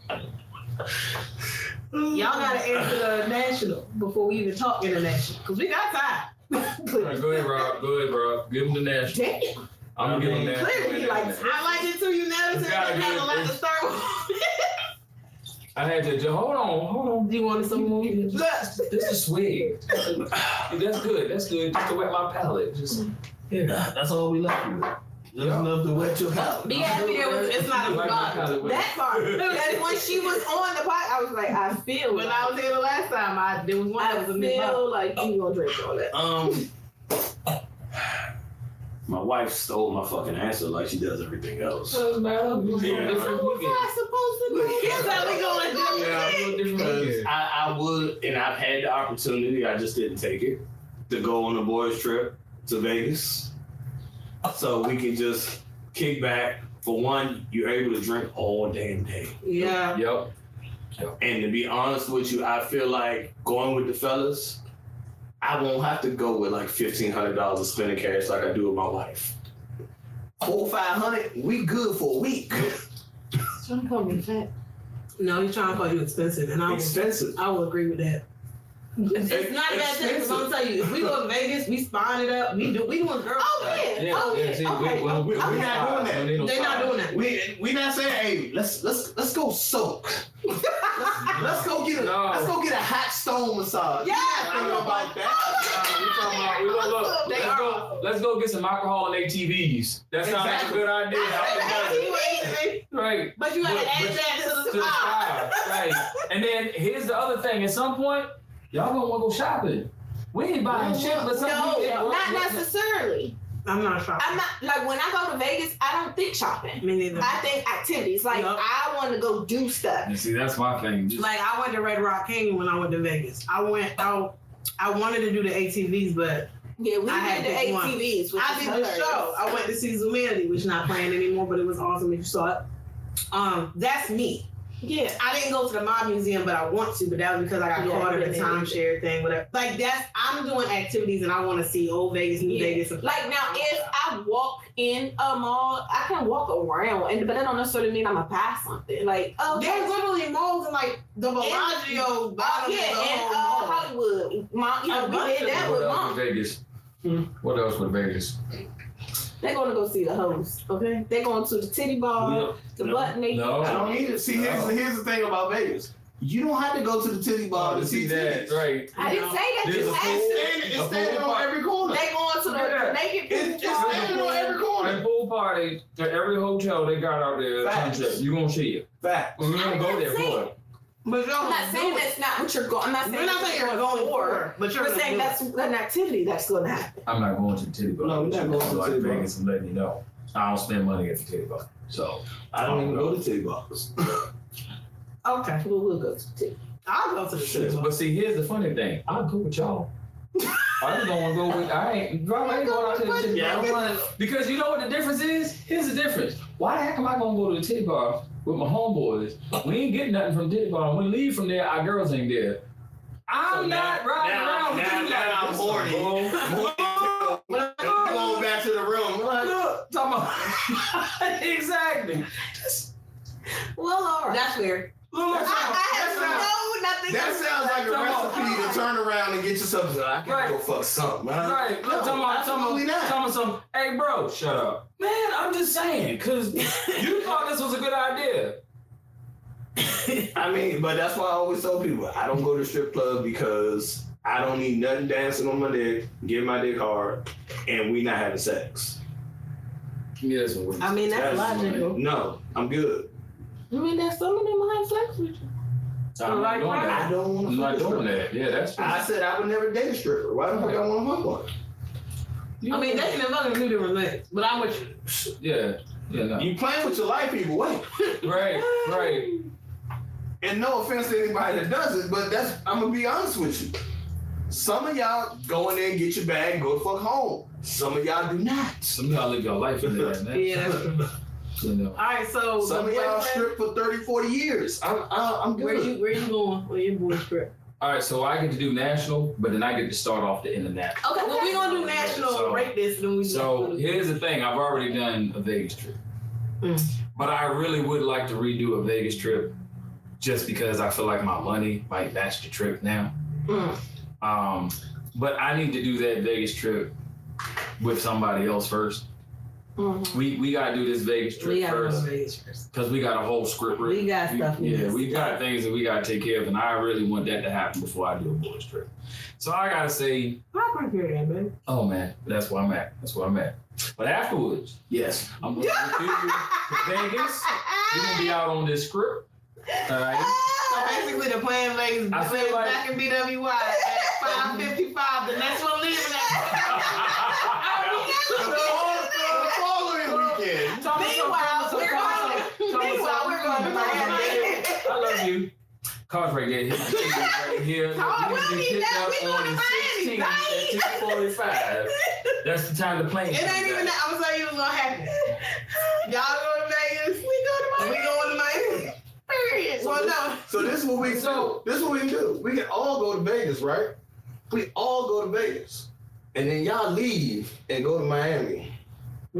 Y'all gotta answer the national before we even talk international, cause we got time. All right, go ahead, Rob. Go ahead, Rob. Give him the national. Damn. I'm gonna give him that. Clearly, Go ahead, like. I like it too. You never said gotta that had give a lot to start with. I had to. ju- Hold on, hold on. Do you want some more? This is swig. That's good. That's good. Just to wet my palate. Just yeah. That's all we left you with. Just Yeah. enough to wet your palate. Be happy there was. It's not a Wet my forgot. That part. Because when she was on the pot, I was like, I feel. When like, I was here the last time, I there was one that I was a feel like you gonna drink all that. Um, my wife stole my fucking answer like she does everything else. Doesn't matter. Yeah. go different was. I supposed to do? Here's how we going to Yeah. We go Because. I, I would, and I've had the opportunity, I just didn't take it, to go on a boys' trip to Vegas. So we can just kick back. For one, you're able to drink all damn day. Yeah. Yep. Yep. And to be honest with you, I feel like going with the fellas, I won't have to go with like fifteen hundred dollars of spending cash like I do with my wife. Four five hundred, we good for a week. Trying to call me fat. No, he's trying to call you expensive, and I will, Expensive. I will agree with that. It's not a bad thing. I'm gonna tell you, if we go to Vegas, we spawn it up. We do. We doing girl. Oh yeah. Yeah, oh yeah. yeah. See, okay. we, we, we, we not doing that. Don't need no They're not doing that. We we not saying, hey, let's let's let's go soak. let's, let's go get a No. let's go get a hot stone massage. Yeah, I I know know about that. We talking about, we look, let's go, let's go get some alcohol and ATVs. That sounds like a good idea. Right. But you gotta add that to the spot. Right. And then here's the other thing. At some point, y'all gonna wanna go shopping. We ain't buying shit, but some No, not necessarily. I'm not shopping. I'm not like when I go to Vegas, I don't think shopping. Me neither. I think activities. Like Yup. I want to go do stuff. You see, that's my thing. Just- Like I went to Red Rock Canyon when I went to Vegas. I went out. I wanted to do the ATVs, but Yeah, we I had did the big one. ATVs. Which I is did the show. I went to see Zumanity, which not playing anymore, but it was awesome if you saw it. Um, that's me. Yeah. I didn't go to the mob museum, but I want to. But that was because I got Yeah, caught at the yeah, yeah. timeshare thing. Whatever. Like that's I'm doing activities, and I want to see old Vegas, New Yeah. Vegas. Like now, if I walk in a mall, I can walk around, and but that don't necessarily mean I'm gonna buy something. Like, oh, There's literally malls in like the Bellagio, Oh, bottom yeah, of the and whole uh, mall. Hollywood, mom, you know, we did that what with else mom. Vegas? Hmm. What else with Vegas? They're going to go see the host. Okay, they're going to the titty bar, No, the no. butt naked. No. I don't need it. See, here's, No. here's the thing about Vegas. You don't have to go to the titty oh, bar Oh, to see that. right? I didn't say that. There's You asked pool. me. It's standing, it's on every corner. They going to the, Yeah. the naked pool. It's, it's standing on every corner. And corner. pool party at every hotel they got out there. Facts. Sunset. You gonna see it. Fact. We're gonna I'm go there for it. But y'all I'm not saying do it. that's not what you're going. I'm not saying We're not saying you're going for, but you're We're saying do that's an activity that's going to happen. I'm not going to the titty bar. No, we're not I'm going to the like titty bar. Vegas and letting you know. I don't spend money at the titty bar. So I don't even go to titty bars. it. Okay, We'll, we'll go to the I'll go to the Shit. shit. But see, here's the funny thing. I'll go with y'all. I just don't want to go with. I ain't. Bro, I ain't going out to the titty Yeah, bar. I'm gonna- Because you know what the difference is? Here's the difference. Why the heck am I gonna go to the titty bar with my homeboys? We ain't getting nothing from the titty bar. When we leave from there, our girls ain't there. I'm So not now- riding now- around with now- you now like I'm this, horny. bro. Going back to the room. Like, Look, talking about exactly. Well, all right. That's weird. Look, look, I, I have That no nothing. That sounds like a Come on. recipe to turn around and get yourself. So I can Right. go fuck something. man. Right, No, look, talking about, absolutely talking about, not. talking about some, hey bro, shut up. Man, I'm just saying, cause you thought this was a good idea. I mean, but that's why I always tell people I don't go to strip club because I don't need nothing dancing on my dick, get my dick hard, and we not having sex. Yeah, that's what I mean, that's That's- logical. No, I'm good. I mean, there's some of them who have sex with you. I'm not doing I that. don't want I'm not doing that. Yeah, that's I said I would never date a stripper. Why the fuck I want to fuck one? I mean, they can fucking do different things, but I'm with you. Yeah, yeah, no. You playing with your life either way. Right, right. And no offense to anybody that does it, but that's I'm gonna be honest with you. Some of y'all go in there and get your bag and go the fuck home. Some of y'all do not. Some of y'all live your life in there, man. Yeah, that's true. You know. All right, so Some the of y'all boyfriend- stripped for 30, 40 years. I'm, I, I'm Where good. you where you going? Where your boy strip? All right, so I get to do national, but then I get to start off the international. Okay, well we gonna do national So- rate this, then we So do here's the thing: I've already done a Vegas trip, Mm. but I really would like to redo a Vegas trip, just because I feel like my money might match the trip now. Mm. Um, but I need to do that Vegas trip with somebody else first. Mhm. We we gotta do this Vegas trip gotta go to first because we got a whole script. written. We got stuff. we Yeah, we got things that we gotta take care of, and I really want that to happen before I do a boys trip. So I gotta say, My criteria, man. oh man, that's where I'm at. That's where I'm at. But afterwards, Yes. I'm gonna with you to Vegas. We're gonna be out on this script. All right. So basically, the plan Vegas I feel like- back in BWI at five fifty five. The next one leaving The Meanwhile, we're going. Meanwhile, we're going to Miami. I love you. Cards right there. The keys right here. Carl, we need hit that. We going to 16th Miami, at 245. That's the time the plane It ain't even that. I'm gonna tell you what's gonna happen. Y'all going to Vegas. We going to Miami. We going to Miami. Period. So Well, this- no. So this is what we So- do. This is what we can do. We can all go to Vegas, right? We all go to Vegas. And then y'all leave and go to Miami.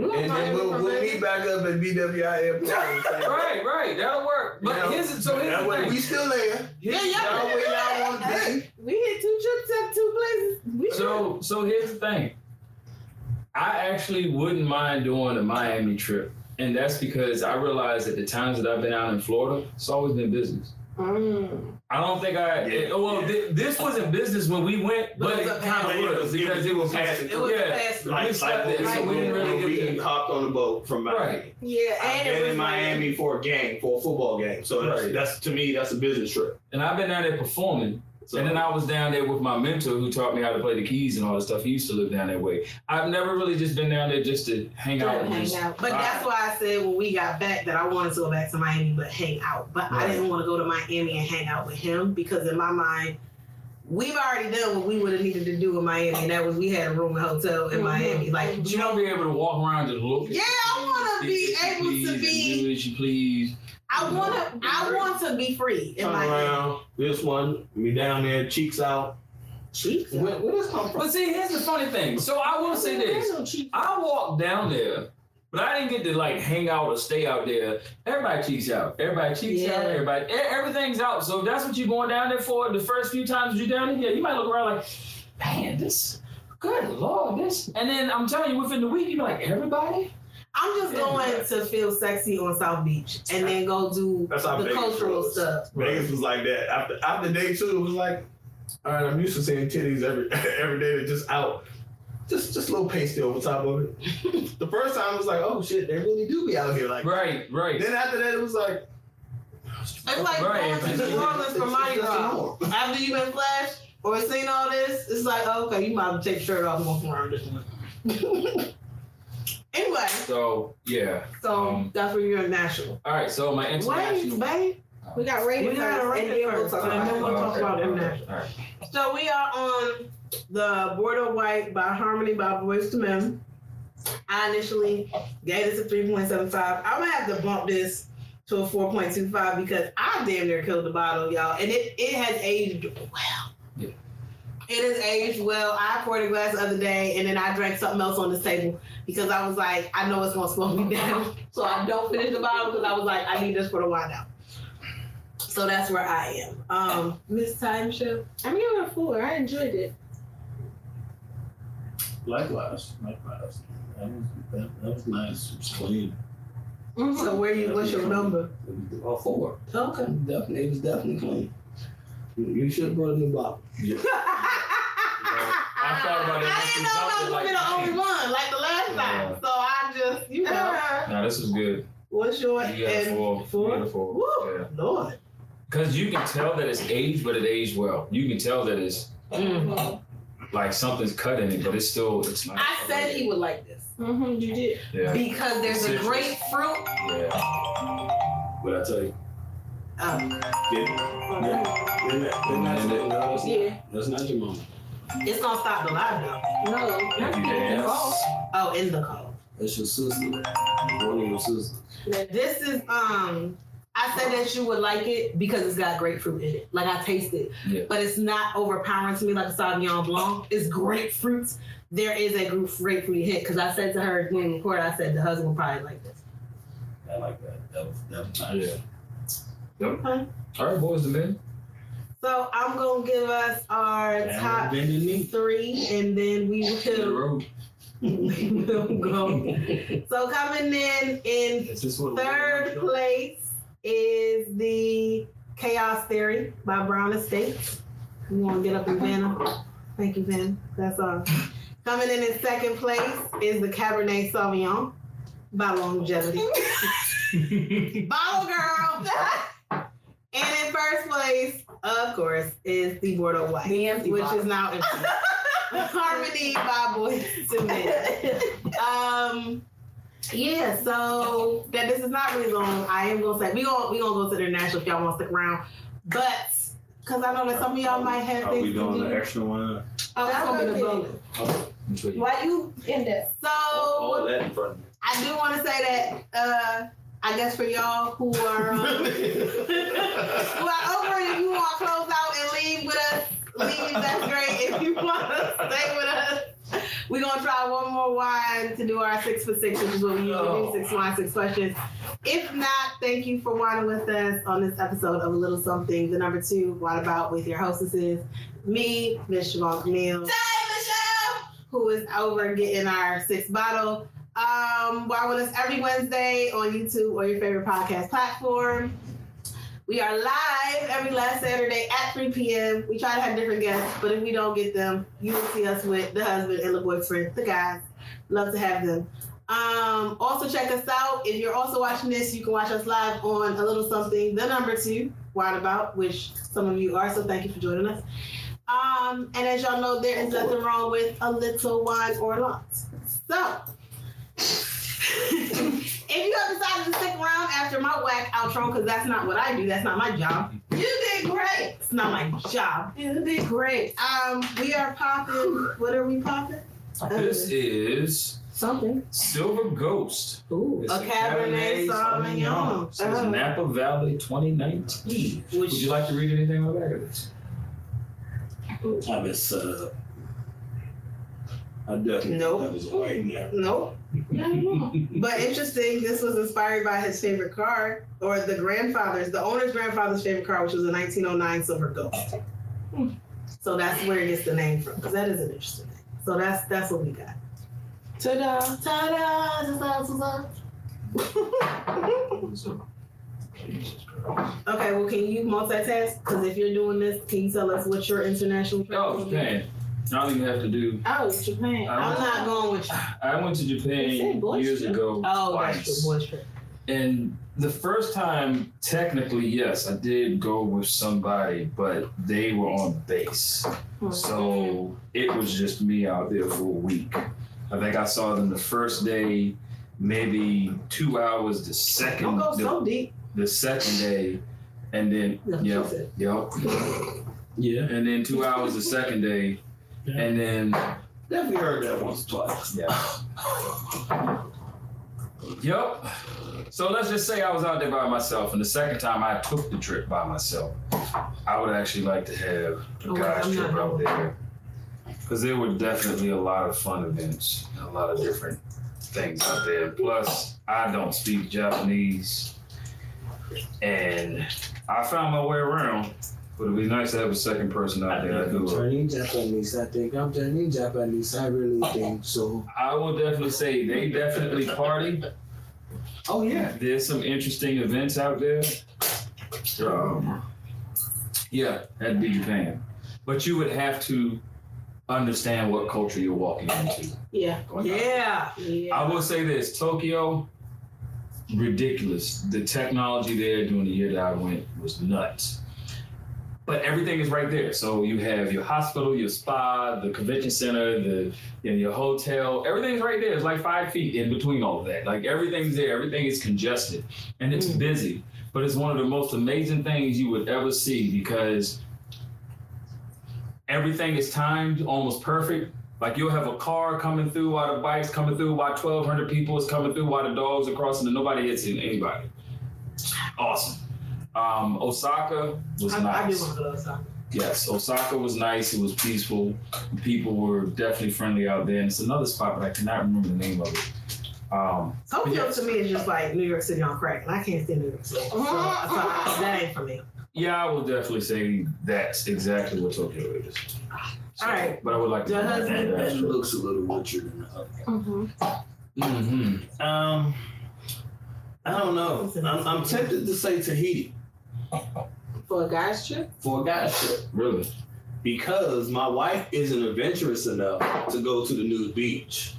And then we'll, we'll meet back up at BWI airport. Right, right. That'll work. But You know, here's so here's That the way thing. we still there. Yeah, yeah. Y'all where y'all want to be. We hit two trips at two places. We. So so here's the thing. I actually wouldn't mind doing a Miami trip. And that's because I realized that the times that I've been out in Florida, it's always been business. Mm. I don't think I. it- well, thi- this wasn't business when we went, but, But it it was a kind pass- of was because it was passing It was yeah. a fast Like- one. We so we didn't really we get to- hopped on the boat from Miami. Right. Yeah, I've and it been was in Miami for a game, for a football game. So that's, Right. that's to me, that's a business trip. And I've been down there performing. So And then I was down there with my mentor who taught me how to play the keys and all this stuff. He used to live down that way. I've never really just been down there just to hang out. and hang just- out. But that's why I said when we got back that I wanted to go back to Miami but hang out. But I didn't want to go to Miami and hang out with him because in my mind, we've already done what we would have needed to do in Miami, and that was we had a room and hotel in Mhm. Miami. Like But you don't be able to walk around and look. at Yeah, I wanna be things that you able to be- Do as you please. I want to, I want to be free in turn Miami. around. This one, me down there, cheeks out. Cheeks. Where, where this come from? But see, here's the funny thing. So I will say this. I walked down there, but I didn't get to like hang out or stay out there. Everybody cheeks out. Everybody cheeks Yeah. out. Everybody, e- everything's out. So if that's what you're going down there for, the first few times you're down there, yeah, you might look around like, man, this, good lord, this. And then I'm telling you, within the week, you're like, everybody. I'm just going to feel sexy on South Beach and then go do That's how the Vegas cultural was. stuff. Vegas was like that. After after day two, it was like, all right, I'm used to seeing titties every every day. They're just out. Just just a little pasty over top of it. the first time it was like, oh shit, they really do be out here like. Right, right. Then after that, it was like. It's like Right. going to New Orleans for Mardi It's Gras. After you've been flashed or seen all this, it's like, oh, okay, you might have to take your shirt off and walk around this one. Anyway, So yeah. so Um, that's where you're in national. All right. So my Wait, international. babe. We got rated We gotta first, and then we'll first, talk and about then we'll talk about international. All right. So we are on the Bordeaux White by Harmony by Boyz II Men. I initially gave this a 3.75. I'm gonna have to bump this to a 4.25 because I damn near killed the bottle, y'all. And it, it has aged well. Yeah. It has aged well. I poured a glass the other day and then I drank something else on the table because I was like, I know it's gonna slow me down. So I don't finish the bottle because I was like, I need this for the wine out. So that's where I am. Um, Miss Time Show. I'm giving it a four. I enjoyed it. Likewise, likewise. That was, that, that was nice. It was clean. So where you? What's your number? It was, uh, four. Okay. Definitely, it was definitely clean. You, you should have brought a new bottle. I thought about it. I didn't know I was gonna be the only one like the last time. Yeah. So I just, you know, Now this is good. what's your You got and four. four? You got a four. Woo, Yeah. Lord. Because you can tell that it's aged, but it aged well. You can tell that it's Mm. like something's cut in it, but it's still it's not. I said he would like this Mm-hmm, you did. Yeah. because there's a Citrus. grapefruit. Yeah. What I tell you? Oh, Did, yeah. Didn't that, didn't that, no, that's, Yeah. that's not your mom. it's gonna stop the live though. No. Yes. Oh, in the call. That's your sister. One of your sisters. This is um. I said that you would like it because it's got grapefruit in it. Like I taste it, Yeah. but it's not overpowering to me like a Sauvignon Blanc. It's grapefruit. There is a gra- grapefruit hit because I said to her when we recorded, I said the husband would probably like this. I like that. That was, that was nice. Yeah. Okay. All right, boys and men. So I'm gonna give us our top three, and then we will, road. we will go. So coming in in Is this what third place is the Chaos Theory by Brown Estates. You want to get up and ban them? Thank you, Ben. That's all. Coming in in second place is the Cabernet Sauvignon by Longevity. Bottle girl. and in first place, of course, is the Bordeaux White, The empty which bottle. is now empty. Harmony by Boyz II Men. Um, yeah, so that this is not really long. I am gonna say we gonna we gonna go to the international if y'all want to stick around, but because I know that some of y'all might have Are we doing to the extra one? Oh, it's gonna be the bonus. Let me show you. Why you in that? So All that in front of me. I do want to say that uh, I guess for y'all who are um, who are over, if you want to close out and leave with us, leave. That's great. If you want to stay with us, we're gonna try one more wine to do our six for six, which is what we usually do: six wine, six questions. If not, thank you for whining with us on this episode of a little something. The number two, what about with your hostesses, me, Miss Siobhan Camille, Michelle. who is over getting our sixth bottle. Um, why with us every Wednesday on YouTube or your favorite podcast platform. We are live every last Saturday at 3 p.m. We try to have different guests, but if we don't get them, you will see us with the husband and the boyfriend, the guys. Love to have them. Um, also check us out. If you're also watching this, you can watch us live on a little something, the number two, Wine About, which some of you are, so thank you for joining us. Um, and as y'all know, there is nothing wrong with a little wine or lots. So, if you have decided to stick around after my whack outro, because that's not what I do, that's not my job. You did great. It's not my job. You did great. Um, we are popping. What are we popping? This is Something. Silver Ghost. Ooh, It's a Cabernet Sauvignon. Says Oh. Napa Valley 2019. Which- Would you like to read anything on the back of this? I was, uh, I definitely Nope. that was white now. Nope. But interesting, this was inspired by his favorite car, or the grandfather's, the owner's grandfather's favorite car, which was a 1909 Silver Ghost. So that's where it gets the name from, because that is an interesting name. So that's that's what we got. Ta-da. Ta-da! Ta-da! Okay, well, can you multitask? Because if you're doing this, can you tell us what your international travel Oh, is? Japan. I don't even have to do. Oh, Japan. I I'm not going with you. I went to Japan years trip. ago. Oh, twice. that's true. Boys trip. And the first time, technically, yes, I did go with somebody, but they were on base. Hmm. So it was just me out there for a week. I think I saw them the first day, maybe two hours the second Don't go the, so deep. the second day, and then That's yep, yep, Yeah. and then two hours the second day, and then Definitely heard that once or twice. yeah, yep. So let's just say I was out there by myself, and the second time I took the trip by myself. I would actually like to have a Oh, guys trip out there because there were definitely a lot of fun events, and a lot of different things out there. Plus, I don't speak Japanese, and I found my way around. But it'd be nice to have a second person out there that do it. Chinese Japanese, I think. I'm Chinese Japanese, I really think so. I will definitely say they definitely party. Oh, yeah. There's some interesting events out there. Um, yeah, that'd be Japan. But you would have to understand what culture you're walking into. Yeah. Going out. Yeah. Yeah. I will say this Tokyo, ridiculous. The technology there during the year that I went was nuts. But everything is right there. So you have your hospital, your spa, the convention center, the you know, your hotel. Everything's right there. It's like five feet in between all of that. Like everything's there. Everything is congested and it's Mm. busy. But it's one of the most amazing things you would ever see because everything is timed almost perfect Like you'll have a car coming through while the bikes coming through while 1,200 people is coming through while the dogs are crossing and nobody hits anybody. Awesome. Um, Osaka was I, I do nice. want to go to Osaka. Yes, Osaka was nice. It was peaceful. People were definitely friendly out there. And it's another spot, but I cannot remember the name of it. Um, Tokyo Yes. to me is just like New York City on crack, and I can't stand New York City. So, so I- that ain't for me. yeah, I will definitely say that's exactly what Tokyo is. So, All right. But I would like to. Your husband? That looks a little richer than the other. Mm-hmm. Mm-hmm. Um, I don't know. I'm, I'm tempted to say Tahiti For a guy's trip? for a guy's trip Really? because my wife isn't adventurous enough to go to the nude beach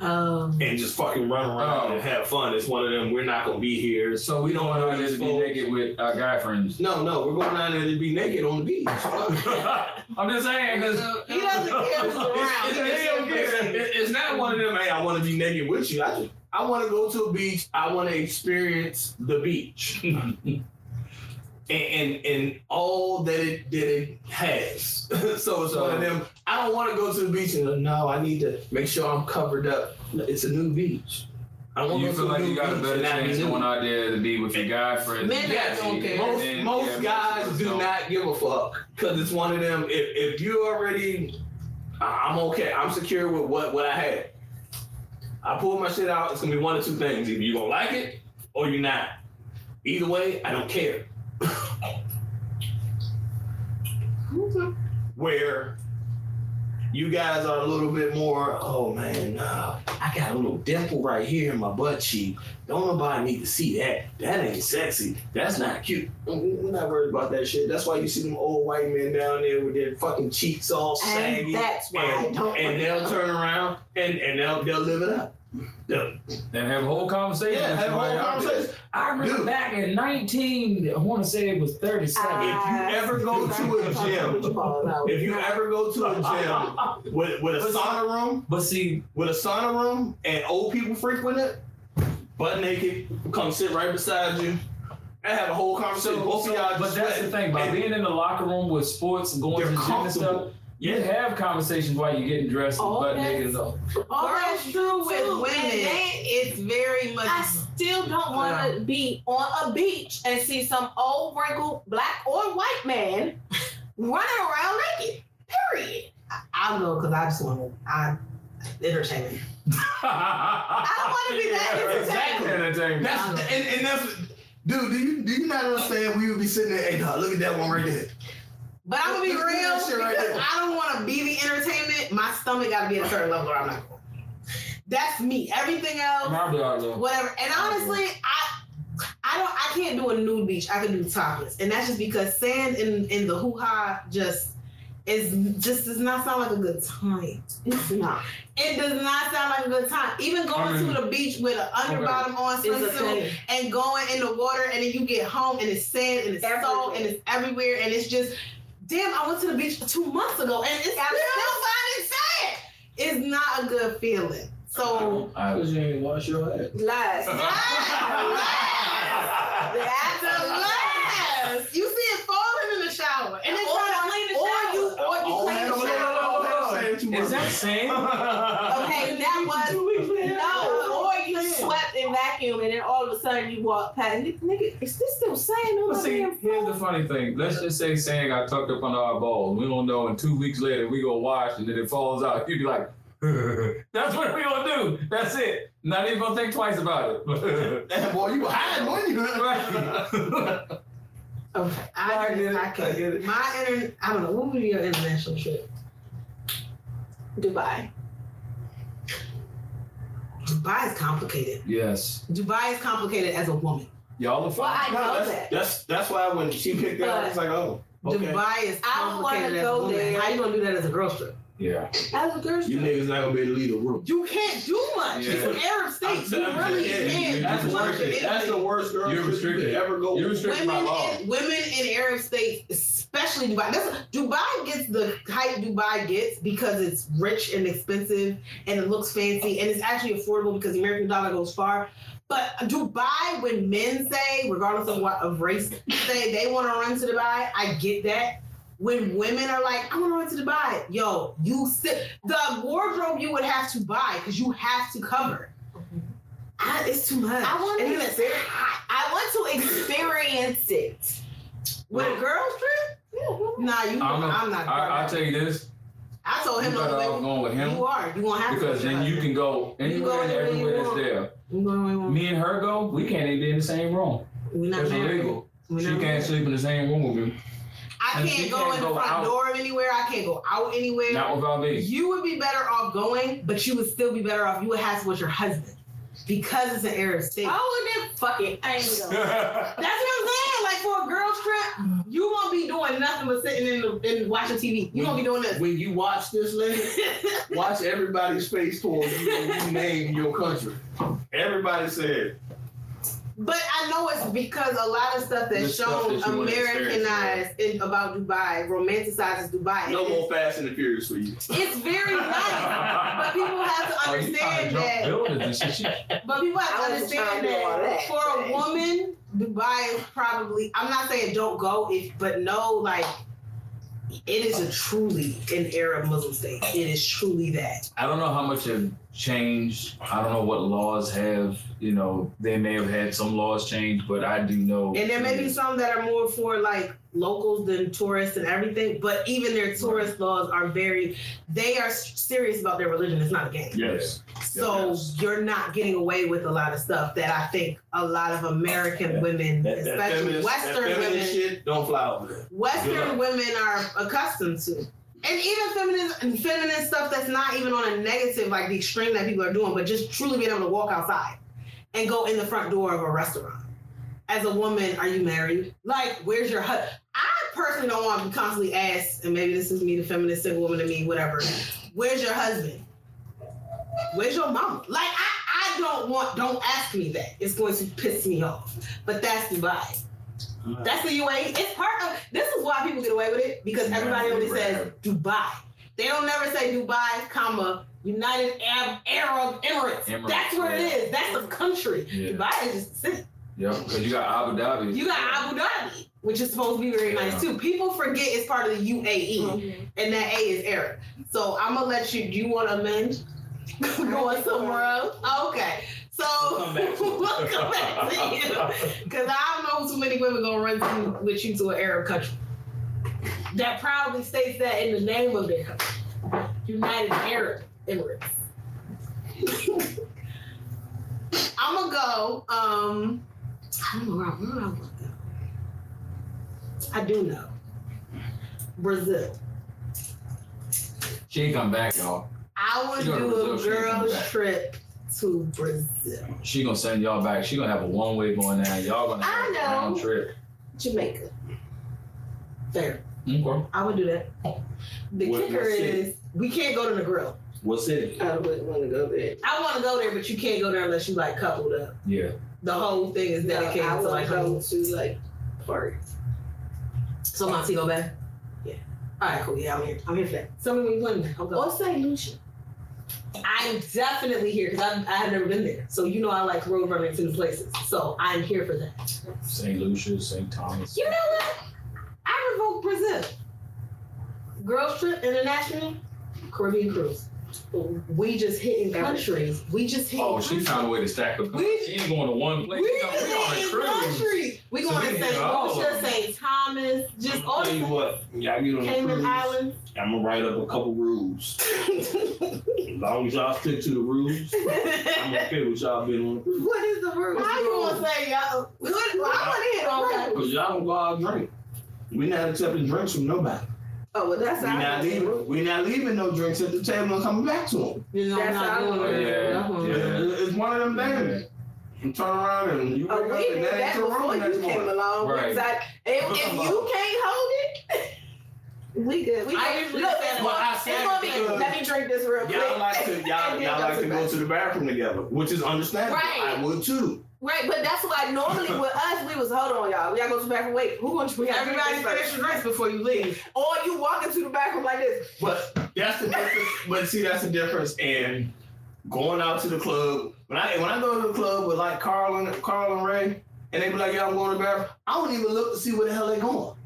Um, and just fucking run around Oh. and have fun. It's one of them. We're not gonna be here. So we don't want to just be Exposed. naked with our guy friends. No, no, we're going down there to be naked on the beach. I'm just saying because he doesn't care who's around. It's, it's- it's- it's not one of them. Hey, I want to be naked with you. I just I want to go to a beach. I want to experience the beach and, and and all that it that it has. so it's one of them. I don't want to go to the beach and no, I need to make sure I'm covered up. It's a new beach. I want you to feel like you got a better and not be chance going out there to be with your guy friends. Men don't care. most And- most yeah, guys do don't. not give a fuck because it's one of them. If if you already, I'm okay. I'm secure with what what I had. I pull my shit out. It's gonna be one of two things: either you gonna like it or you're not. Either way, I don't care. Where you guys are a little bit more, oh man, nah, I got a little dimple right here in my butt cheek. Don't nobody need to see that. That ain't sexy. That's not cute. We're not worried about that shit. That's why you see them old white men down there with their fucking cheeks all saggy. And that's why I and, don't and they'll turn around and, and they'll they'll live it up. They'll- and have a whole conversation. yeah, have a whole somebody out there. conversation. I remember Dude. back in 19, I want to say it was 37. Uh, If you ever go to a gym, if you ever go to a gym with, with a sauna room, but see, with a sauna room and old people frequent it, butt naked, come sit right beside you, I have a whole conversation. so, Both of y'all but that's the thing. By being in the locker room with sports and going to the gym and stuff, you have conversations while you're getting dressed and Oh, butt that's- naked and all. All that's true with women. and It's very much. I still don't want to be on a beach and see some old wrinkled black or white man running around naked. Period. I'll go because I just want to. I entertainment. I don't wanna be that Yeah, entertained. Exactly. Entertainment. That's and, and that's dude. Do you do you not understand? We would be sitting there. Hey, dog, look at that one right there. But I'm gonna be real that shit right because. I don't want to be the entertainment. My stomach got to be at a certain level, or I'm not going. That's me. Everything else, I'll be all right, whatever. And honestly, I. I don't. I can't do a nude beach. I can do topless, and that's just because sand in in the hoo ha just is just does not sound like a good time. It's not. It does not sound like a good time. Even going I mean- to the beach with an underbottom on swimsuit and going in the water, and then you get home and it's sand and it's salt and it's everywhere, and it's just, damn, I went to the beach two months ago and it's still finding sand. It's not a good feeling. So I Because you ain't wash your ass. Lies. that's a last. You see it falling in the shower, and it's Or trying clean to, the or shower. you, or you All clean that- the all that- shower. all that saying too Is much. that sand? Okay, that was No, or you swept and vacuumed, and then all of a sudden you walk past. Nigga, nigga, is this still sand on But the see, damn here's the funny thing. Let's just say sand got tucked up under our balls. We don't know, and two weeks later we go wash and then it falls out. You'd be like, that's what we gonna do. That's it. Not even gonna think twice about it. Damn, boy, you were hiding, weren't you? Right. Okay, I, I get it. I I can't. get it. My inter, I don't know. What would be your international trip? Dubai. Dubai is complicated. yes. Dubai is complicated as a woman. Y'all are Well, I. No, know that's, that. that's that's why when she picked it up, it's like, oh, okay. Dubai is I don't wanna go there. How you gonna do that as a girl trip? Yeah. As a girl, You niggas not gonna be able to leave the room. You can't do much. Yeah. It's an Arab state. You really yeah, can't. you- That's, do the worst, that's the worst girl You're trip you could ever go. You're restricted by Women law. in, women in Arab states, especially Dubai. That's, Dubai gets the hype Dubai gets because it's rich and expensive and it looks fancy and it's actually affordable because the American dollar goes far. But Dubai, when men say, regardless of what of race, say they want to run to Dubai, I get that. When women are like, I want to run to Dubai, yo, you sit the wardrobe you would have to buy because you have to cover. I, it's too much. I want to. even it's I want to experience it. with a girl's trip. Nah, you. I'm, I'm, not. I, I'll tell you this. I told You him better no, off baby. going with him You are. You gonna have to. because go then you your can go You go anywhere and anywhere you everywhere that's want. there. husband. You going where you want. Me and her go, we can't even be in the same room. We're not It's married. illegal. We're She not can't married. sleep in the same room with me. I can't go can't in the front out. door of anywhere. I can't go out anywhere. Not without me. You would be better off going, but you would still be better off. You would have to with your husband because it's an Arab state. Oh, and then fucking angle. That's what I'm saying. Like for a girl's trip, you won't be doing nothing but sitting in the and watching TV. You won't be doing this. When you watch this lady, watch everybody's face towards you you name your country. Everybody said, But I know it's because a lot of stuff The that's stuff shown that you Americanized in, about Dubai romanticizes Dubai. no more Fast and the Furious for you. It's, it's very nice, but people have to you trying understand to that. buildings and shit. But people have to I wasn't trying understand to that, that, for a woman, Dubai is probably. I'm not saying don't go, if but no, like it is a truly an Arab Muslim state. It is truly that. I don't know how much have changed. I don't know what laws have. You know, they may have had some laws change, but I do know. And there may be some that are more for like locals than tourists and everything. But even their tourist laws are very. They are serious about their religion. It's not a game. Yes. So Yes. you're not getting away with a lot of stuff that I think a lot of American women, That, that especially feminist, that Western feminist women, shit, don't fly over there. Western women are accustomed to. And even feminine, feminine stuff that's not even on a negative, like the extreme that people are doing, but just truly being able to walk outside and go in the front door of a restaurant. As a woman, are you married? Like, where's your husband? Personally don't want to be constantly asked, and maybe this is me, the feminist single woman to me, whatever. Where's your husband? Where's your mama? Like, I, I don't want, don't ask me that. It's going to piss me off. But that's Dubai. That's the UAE. It's part of. This is why people get away with it because everybody only says Dubai. They don't never say Dubai, comma United Arab, Arab Emirates. Emirates, That's where yeah. it is. That's the country. Yeah. Dubai is just a city. Yep. Because you got Abu Dhabi. You got Abu Dhabi, which is supposed to be very nice too. People forget it's part of the UAE, and that A is Arab. So I'm gonna let you. Do you want to amend? Going somewhere else? Okay. So We'll come back to we'll come back to you. Because I don't know too many women gonna run to, with you to an Arab country that proudly states that in the name of their country, United Arab Emirates. I'm gonna go. Um, I don't know where, I- where I want to go. I do know Brazil. She ain't come back, y'all. I would She go to do a Brazil, she ain't come girls trip to Brazil. She gonna send y'all back. She gonna have a one way going down. Y'all gonna have I a know. round trip. Jamaica. Fair. Okay. I would do that. The What- kicker what city? is we can't go to the grill. What city? I wouldn't want to go there. I want to go there, but you can't go there unless you like coupled up. Yeah. The whole thing is dedicated I to like to go honeymoon. to like park. So Montego Bay. Yeah. All right, cool. Yeah, I'm here. I'm here for that. Tell me when you want. I'll go. Or St. Lucia. I'm definitely here because I have never been there. So you know I like road running to new places. So I'm here for that. St. Lucia, St. Thomas. You know what? I revoke Brazil. Girls trip international, Caribbean cruise. We just hitting countries. We just hitting. Oh, she countries. found a way to stack up. We- She ain't going to one place. We She gonna- just we on a cruise. countries. We So going to say, St. all of Lucia, Thomas, just all I'll tell you what, y'all get on the Cayman cruise. Islands. I'm gonna write up a couple rules. As long as y'all stick to the rules, I'm okay with y'all being on the cruise. What is the route? How you gonna say y'all? Good. Well, I want to hear okay. Cause y'all don't go out and drink. We not accepting drinks from nobody. Oh, well, that's We our not leaving. We not leaving no drinks at the table and coming back to them. You know, That's not how doing I. Yeah, That's what I'm yeah. Uh-huh. It's one of them things. You turn around and you Oh, wake we up and that that ain't your before room you next came along. Right. Because I, if, if you can't hold it, we good. We I usually Look, say it's. Well, I said it's because let me drink this real quick. Y'all like to y'all, y'all like to go to the bathroom together, which is understandable. Right. I would too. Right, but that's why normally with us, we was, hold on, y'all. We gotta go to the bathroom. Wait, who gonna we gotta Everybody finish your drinks before you leave. Or you walk into the bathroom like this. But that's the difference. but see, that's the difference in going out to the club. When I when I go to the club with like Carl and Carl and Ray, and they be like, "Yeah, I'm going to the bathroom." I don't even look to see where the hell they going.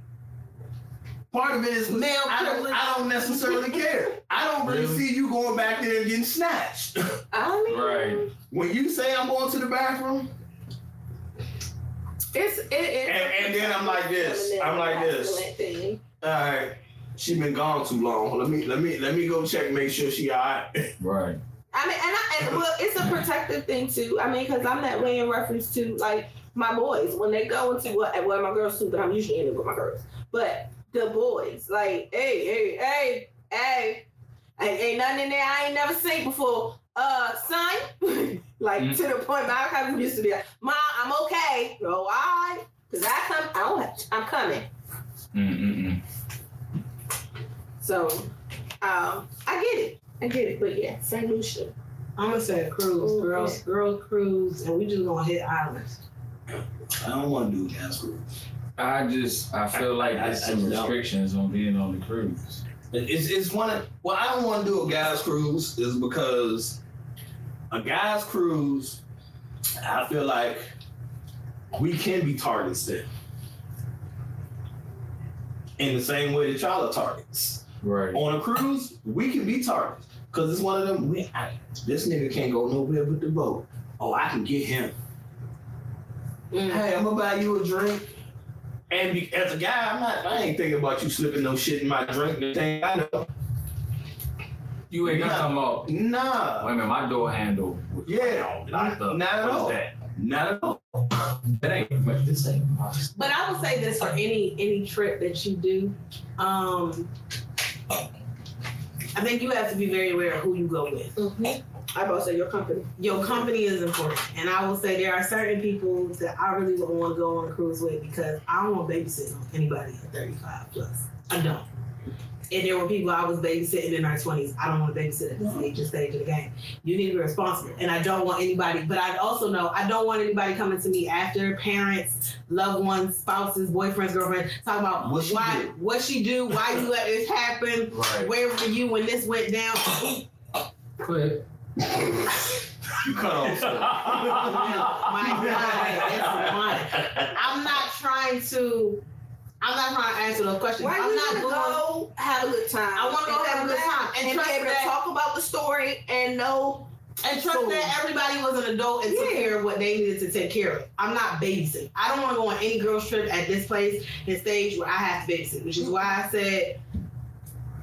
Part of it is Male I don't, privilege. I don't necessarily care. I don't really, Really? see you going back there and getting snatched. I mean, Right. when you say I'm going to the bathroom, It's it, it's And- and then I'm like this. I'm like this. all right, she been gone too long. Let me let me let me go check, make sure she all right. Right. I mean, and I, and well, it's a protective thing too. I mean, because I'm that way in reference to like my boys when they go into what well, my girls too, but I'm usually in it with my girls. But the boys, like, hey, hey, hey, hey, ain't, ain't nothing in there I ain't never seen before. Uh, son, like Mhm. to the point my cousin used to be like, Mom, I'm okay. Oh, right, cause I come, I don't have, I'm coming. Mm-mm-mm. So, um, I get it, I get it. But yeah, Saint Lucia. I'm gonna say a cruise, Ooh, girls, girl cruise, and we just gonna hit islands. I don't want to do a gas cruise. I just I feel like I- there's I some don't. restrictions on being on the cruise. It's it's one of well, I don't want to do a guys cruise is because a guys cruise, I feel like we can be targets then. In the same way that y'all are targets. Right. On a cruise, we can be targets. Cause it's one of them, we, I, this nigga can't go nowhere with the boat. Oh, I can get him. Mm. Hey, I'm gonna buy you a drink. And be, as a guy, I'm not. I ain't thinking about you slipping no shit in my drink. The thing I know, You ain't gonna Nah. come up. nah, Wait a minute, my door handle. was Yeah, locked up. not at all. that? not at all. That ain't. but This ain't. my- But I would say this for any any trip that you do, um, I think you have to be very aware of who you go with. Mm-hmm. I about to say your company. Your company is important, and I will say there are certain people that I really wouldn't want to go on a cruise with because I don't want babysitting on anybody at 35 plus. I don't. And there were people I was babysitting in our 20s. I don't want to babysit at this mm-hmm. age and stage of the game. You need to be responsible. And I don't want anybody, but I also know I don't want anybody coming to me after parents, loved ones, spouses, boyfriends, girlfriends, talking about What she why, do? what she do, why you let this happen, Right. where were you when this went down? Quit. You cut off. My God, it's one. I'm not trying to. I'm not trying to answer those questions. Why I'm not wanna go have a good time? I wanna go have a good time. And and, trust be able that- to talk about the story and know. And trust So- that everybody was an adult and took care of what they needed to take care of. I'm not babysitting. I don't want to go on any girls trip at this place and stage where I have to babysit, which is mm-hmm. why I said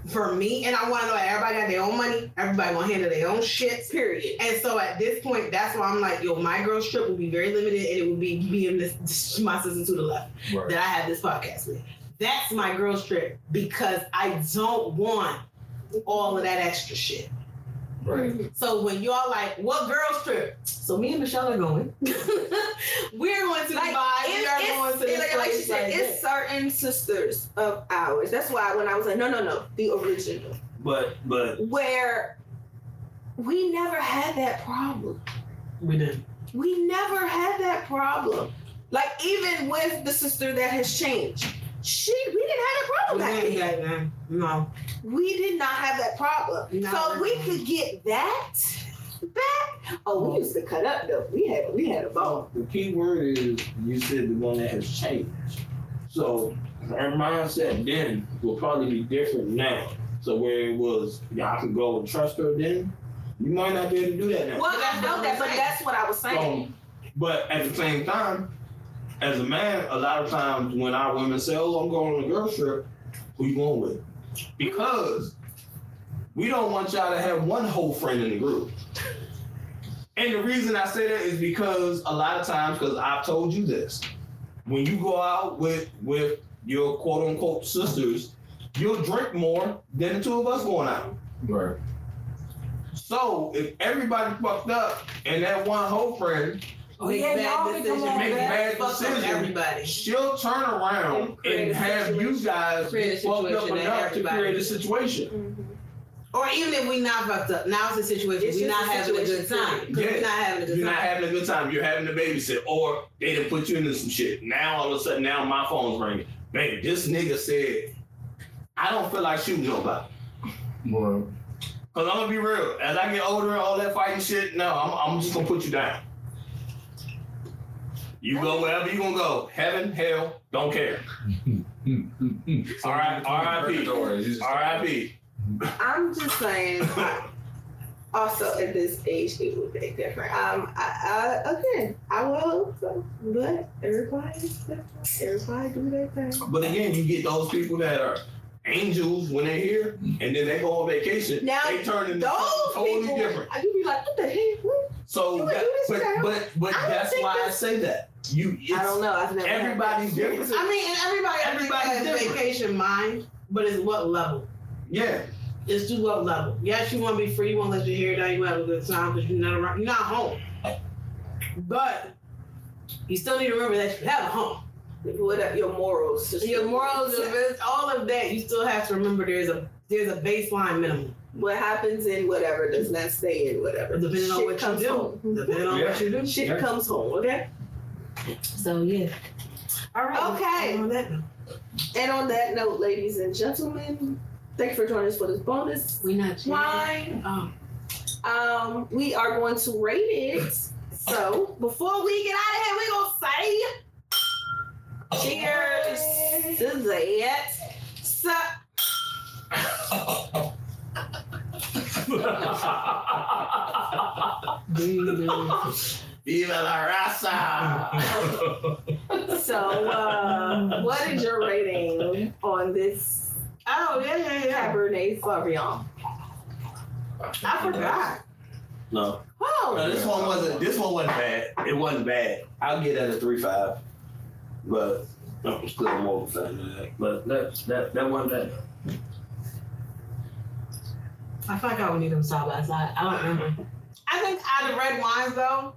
for me, and I want to know that everybody got their own money, everybody gonna handle their own shit. Period. And so at this point, that's why I'm like, yo, my girls trip will be very limited, and it will be me and this my sister to the left Right. that I have this podcast with. That's my girls trip because I don't want all of that extra shit. Right. So when y'all like, what girls trip? So me and Michelle are going. We're going to Like, Dubai. We are It's, going to it's, this like, like she said, like it's that. certain sisters of ours. That's why when I was like, no, no, no, the original, But but where we never had that problem. We did. We never had that problem. Like even with the sister that has changed, she we didn't have that problem back then. that, man. No. We did not have that problem. No. So if we could get that back. Oh, we used to cut up though. We had we had a ball. The key word is you said the one that has changed. So our mindset then will probably be different now. So where it was, y'all could go and trust her then, you might not be able to do that now. Well, I know that, but that's what I was saying. um, but at the same time, as a man, a lot of times when our women say, "Oh, I'm going on a girl trip," who you going with? Because we don't want y'all to have one whole friend in the group. And the reason I say that is because a lot of times, because I've told you this, when you go out with with your quote unquote sisters, you'll drink more than the two of us going out. Right. So if everybody fucked up and that one whole friend, Make yeah, bad decisions. Make bad Fuck decisions. everybody. she'll turn around And and have you guys Create fucked up enough to create a situation. Mm-hmm. Or even if we not fucked up, now it's a situation It's we're not a having a good time. period. 'Cause We're not having a good You're time. not having a good time. You're having to babysit, or they done put you into some shit. Now all of a sudden, now my phone's ringing. Baby, this nigga said, I don't feel like shooting nobody. Well, Cause I'm gonna be real. As I get older, and all that fighting shit, no, I'm, I'm just gonna put you down. You go wherever you gonna go. Heaven, hell, don't care. All right, R.I.P. Doors, you just- R.I.P. I'm just saying. also, at this age, it would be different. Um, I, I again, I will hope so, but everybody, everybody do their thing. But again, you get those people that are angels when they're here, and then they go on vacation. Now, they turn into Those totally people, different. I do be like, what the heck? What? So, that, do but but but I that's why I say that. You, I don't know. I've never. Everybody's experience. different. I mean, and everybody, everybody Everybody's has different. vacation mind, but it's what level? Yeah, It's to what level? Yes, you want to be free. You want to let your hair down. You want to have a good time because you're not around. You're not home. But you still need to remember that you have a home. What are your morals? Your morals, all of that, you still have to remember. There's a there's a baseline minimum. What happens in whatever does not stay in whatever. Depending on Shit what you do. home. Depending on what you do. Shit Yeah. comes home. Okay. So yeah. All right. Okay. On that note, And on that note, ladies and gentlemen, thank you for joining us for this bonus we not wine. Oh. Um, we are going to rate it. So before we get out of here, we're gonna say cheers to that. So Viva la raza. so uh, what is your rating on this Oh yeah yeah yeah. Cabernet Sauvignon? I forgot. No, Oh, no, this one wasn't. This one wasn't bad. It wasn't bad. I'll get that a three five, but I'm still more of a that. But that that that wasn't bad. I feel like I would need them side by side. I don't remember. I think out of red wines though,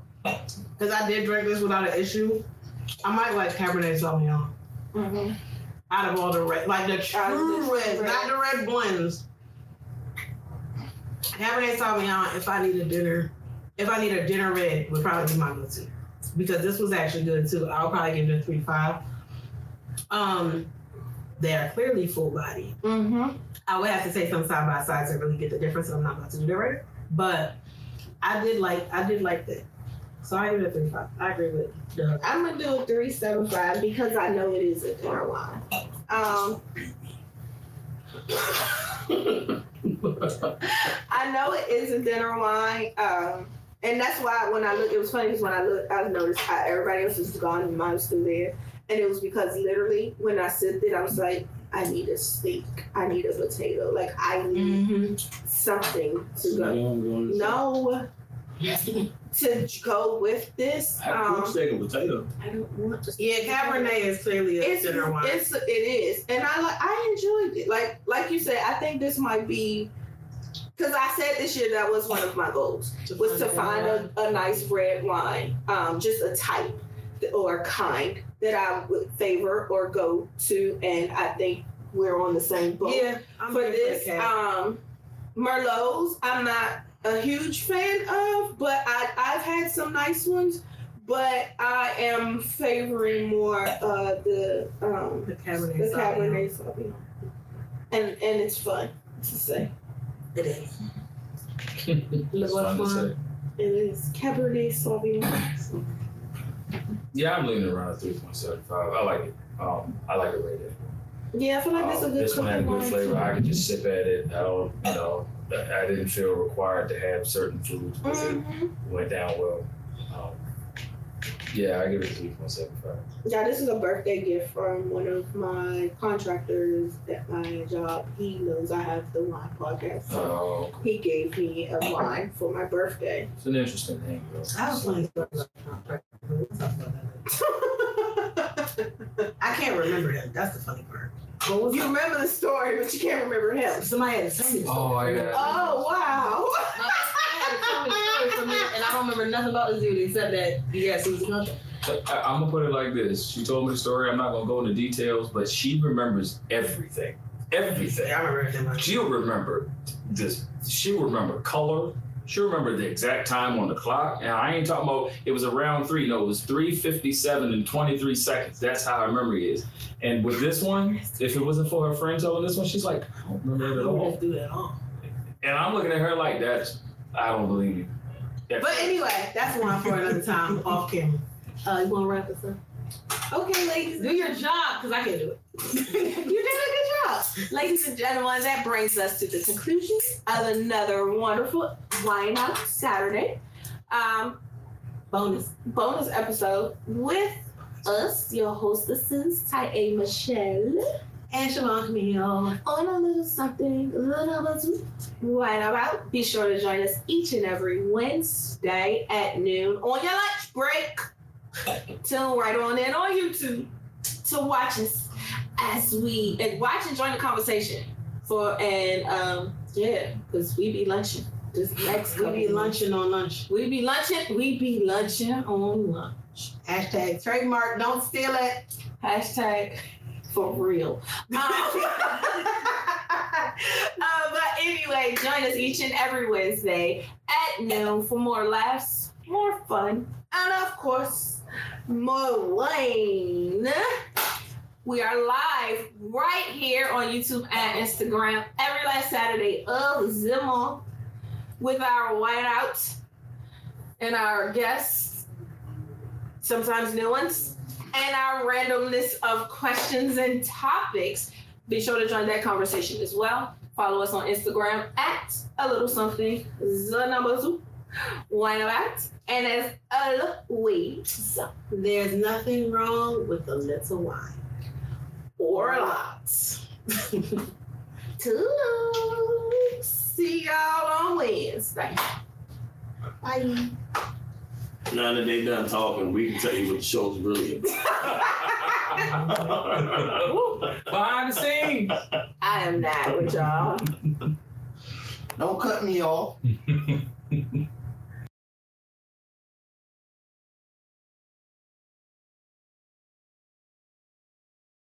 because I did drink this without an issue, I might like Cabernet Sauvignon. Mhm. Out of all the red, like the Out of the true red. not the red blends. Cabernet Sauvignon. If I need a dinner, if I need a dinner red, would probably be my go-to because this was actually good too. I'll probably give it a three five. Um, they are clearly full body. Mhm. I would have to say some side by sides to really get the difference, and I'm not about to do that right. But I did like I did like that. So I give it a three five. I agree with Doug. I'm gonna do a three seven five because I know it is a dinner wine. Um, I know it is a dinner wine. Um, and that's why when I look, it was funny because when I looked, I noticed how everybody else was gone and mine was still there. And it was because literally when I sipped it, I was like, I need a steak. I need a potato. Like I need Mm-hmm. something to go. No, to go with this. I have um, steak and potato. I don't want to. Yeah, Cabernet is clearly a It's, dinner wine. it's it is, and I like I enjoyed it. Like like you said, I think this might be because I said this year that was one of my goals was to find a, a nice red wine, um, just a type or kind that I would favor or go to, and I think we're on the same boat yeah I'm for this. the cat. Um, Merlots, I'm not a huge fan of, but I I've had some nice ones. But I am favoring more uh, the um, the Cabernet. the Sauvignon. Cabernet Sauvignon, and and it's fun to say. It is. It's fun to say. It is Cabernet Sauvignon. Yeah, I'm leaning around three point seven five. I like it. Um, I like it rated. Yeah, I feel like this is a Um, good this one had cooking good flavor. too. I could just sip at it. I don't, you know, I didn't feel required to have certain foods with it. Mhm. Went down well. Um, yeah, I give it three point seven five. Yeah, this is a birthday gift from one of my contractors at my job. He knows I have the wine podcast, so Oh, he gave me a wine for my birthday. it's an interesting thing, though. I was playing I can't remember him. That's the funny part. What was you it? remember the story, but you can't remember him. Somebody had to tell me. the Oh, story. yeah. Oh wow! My best friend had to tell me the story for me, and I don't remember nothing about this dude except that yes, he was a contract. I, I'm gonna put it like this. She told me the story. I'm not gonna go into details, but she remembers everything. Everything. Yeah, I remember everything. about it. She'll remember this. She'll remember color. She'll remember the exact time on the clock. And I ain't talking about it was around three. No, it was three fifty-seven and twenty-three seconds. That's how her memory is. And with this one, if it wasn't for her friend telling this one, she's like, I don't remember it at all. do that all? And I'm looking at her like that's I don't believe you. That's- But anyway, that's one for another time off camera. Uh, you want to wrap this up? Okay, ladies. Do your job, because I can't do it. you did a good job. Ladies and gentlemen, that brings us to the conclusion of another wonderful Wine Out Saturday. Um, Bonus. bonus episode with us, your hostesses, Ty A. Michelle, And Siobhan Camille. on a little something, a little bit right about. Be sure to join us each and every Wednesday at noon on your lunch break. Tune right on in on YouTube to watch us as we and watch and join the conversation for and um yeah, because we be lunching this next We be lunching on lunch. We be lunching. We be lunching on lunch. Hashtag trademark, don't steal it. Hashtag for real. Um, uh, but anyway, join us each and every Wednesday at noon for more laughs, more fun, and of course, more wine. We are live right here on YouTube and Instagram every last Saturday of the month with our Wine Out and our guests, sometimes new ones, and our randomness of questions and topics. Be sure to join that conversation as well. Follow us on Instagram at a little something, the number two, wine about. And as always, There's nothing wrong with a little wine. or a lot. Toodles. See y'all on Wednesday. Bye. Now that they done talking, we can tell you what the show's really about. Behind the scenes. I am not with y'all. Don't cut me off.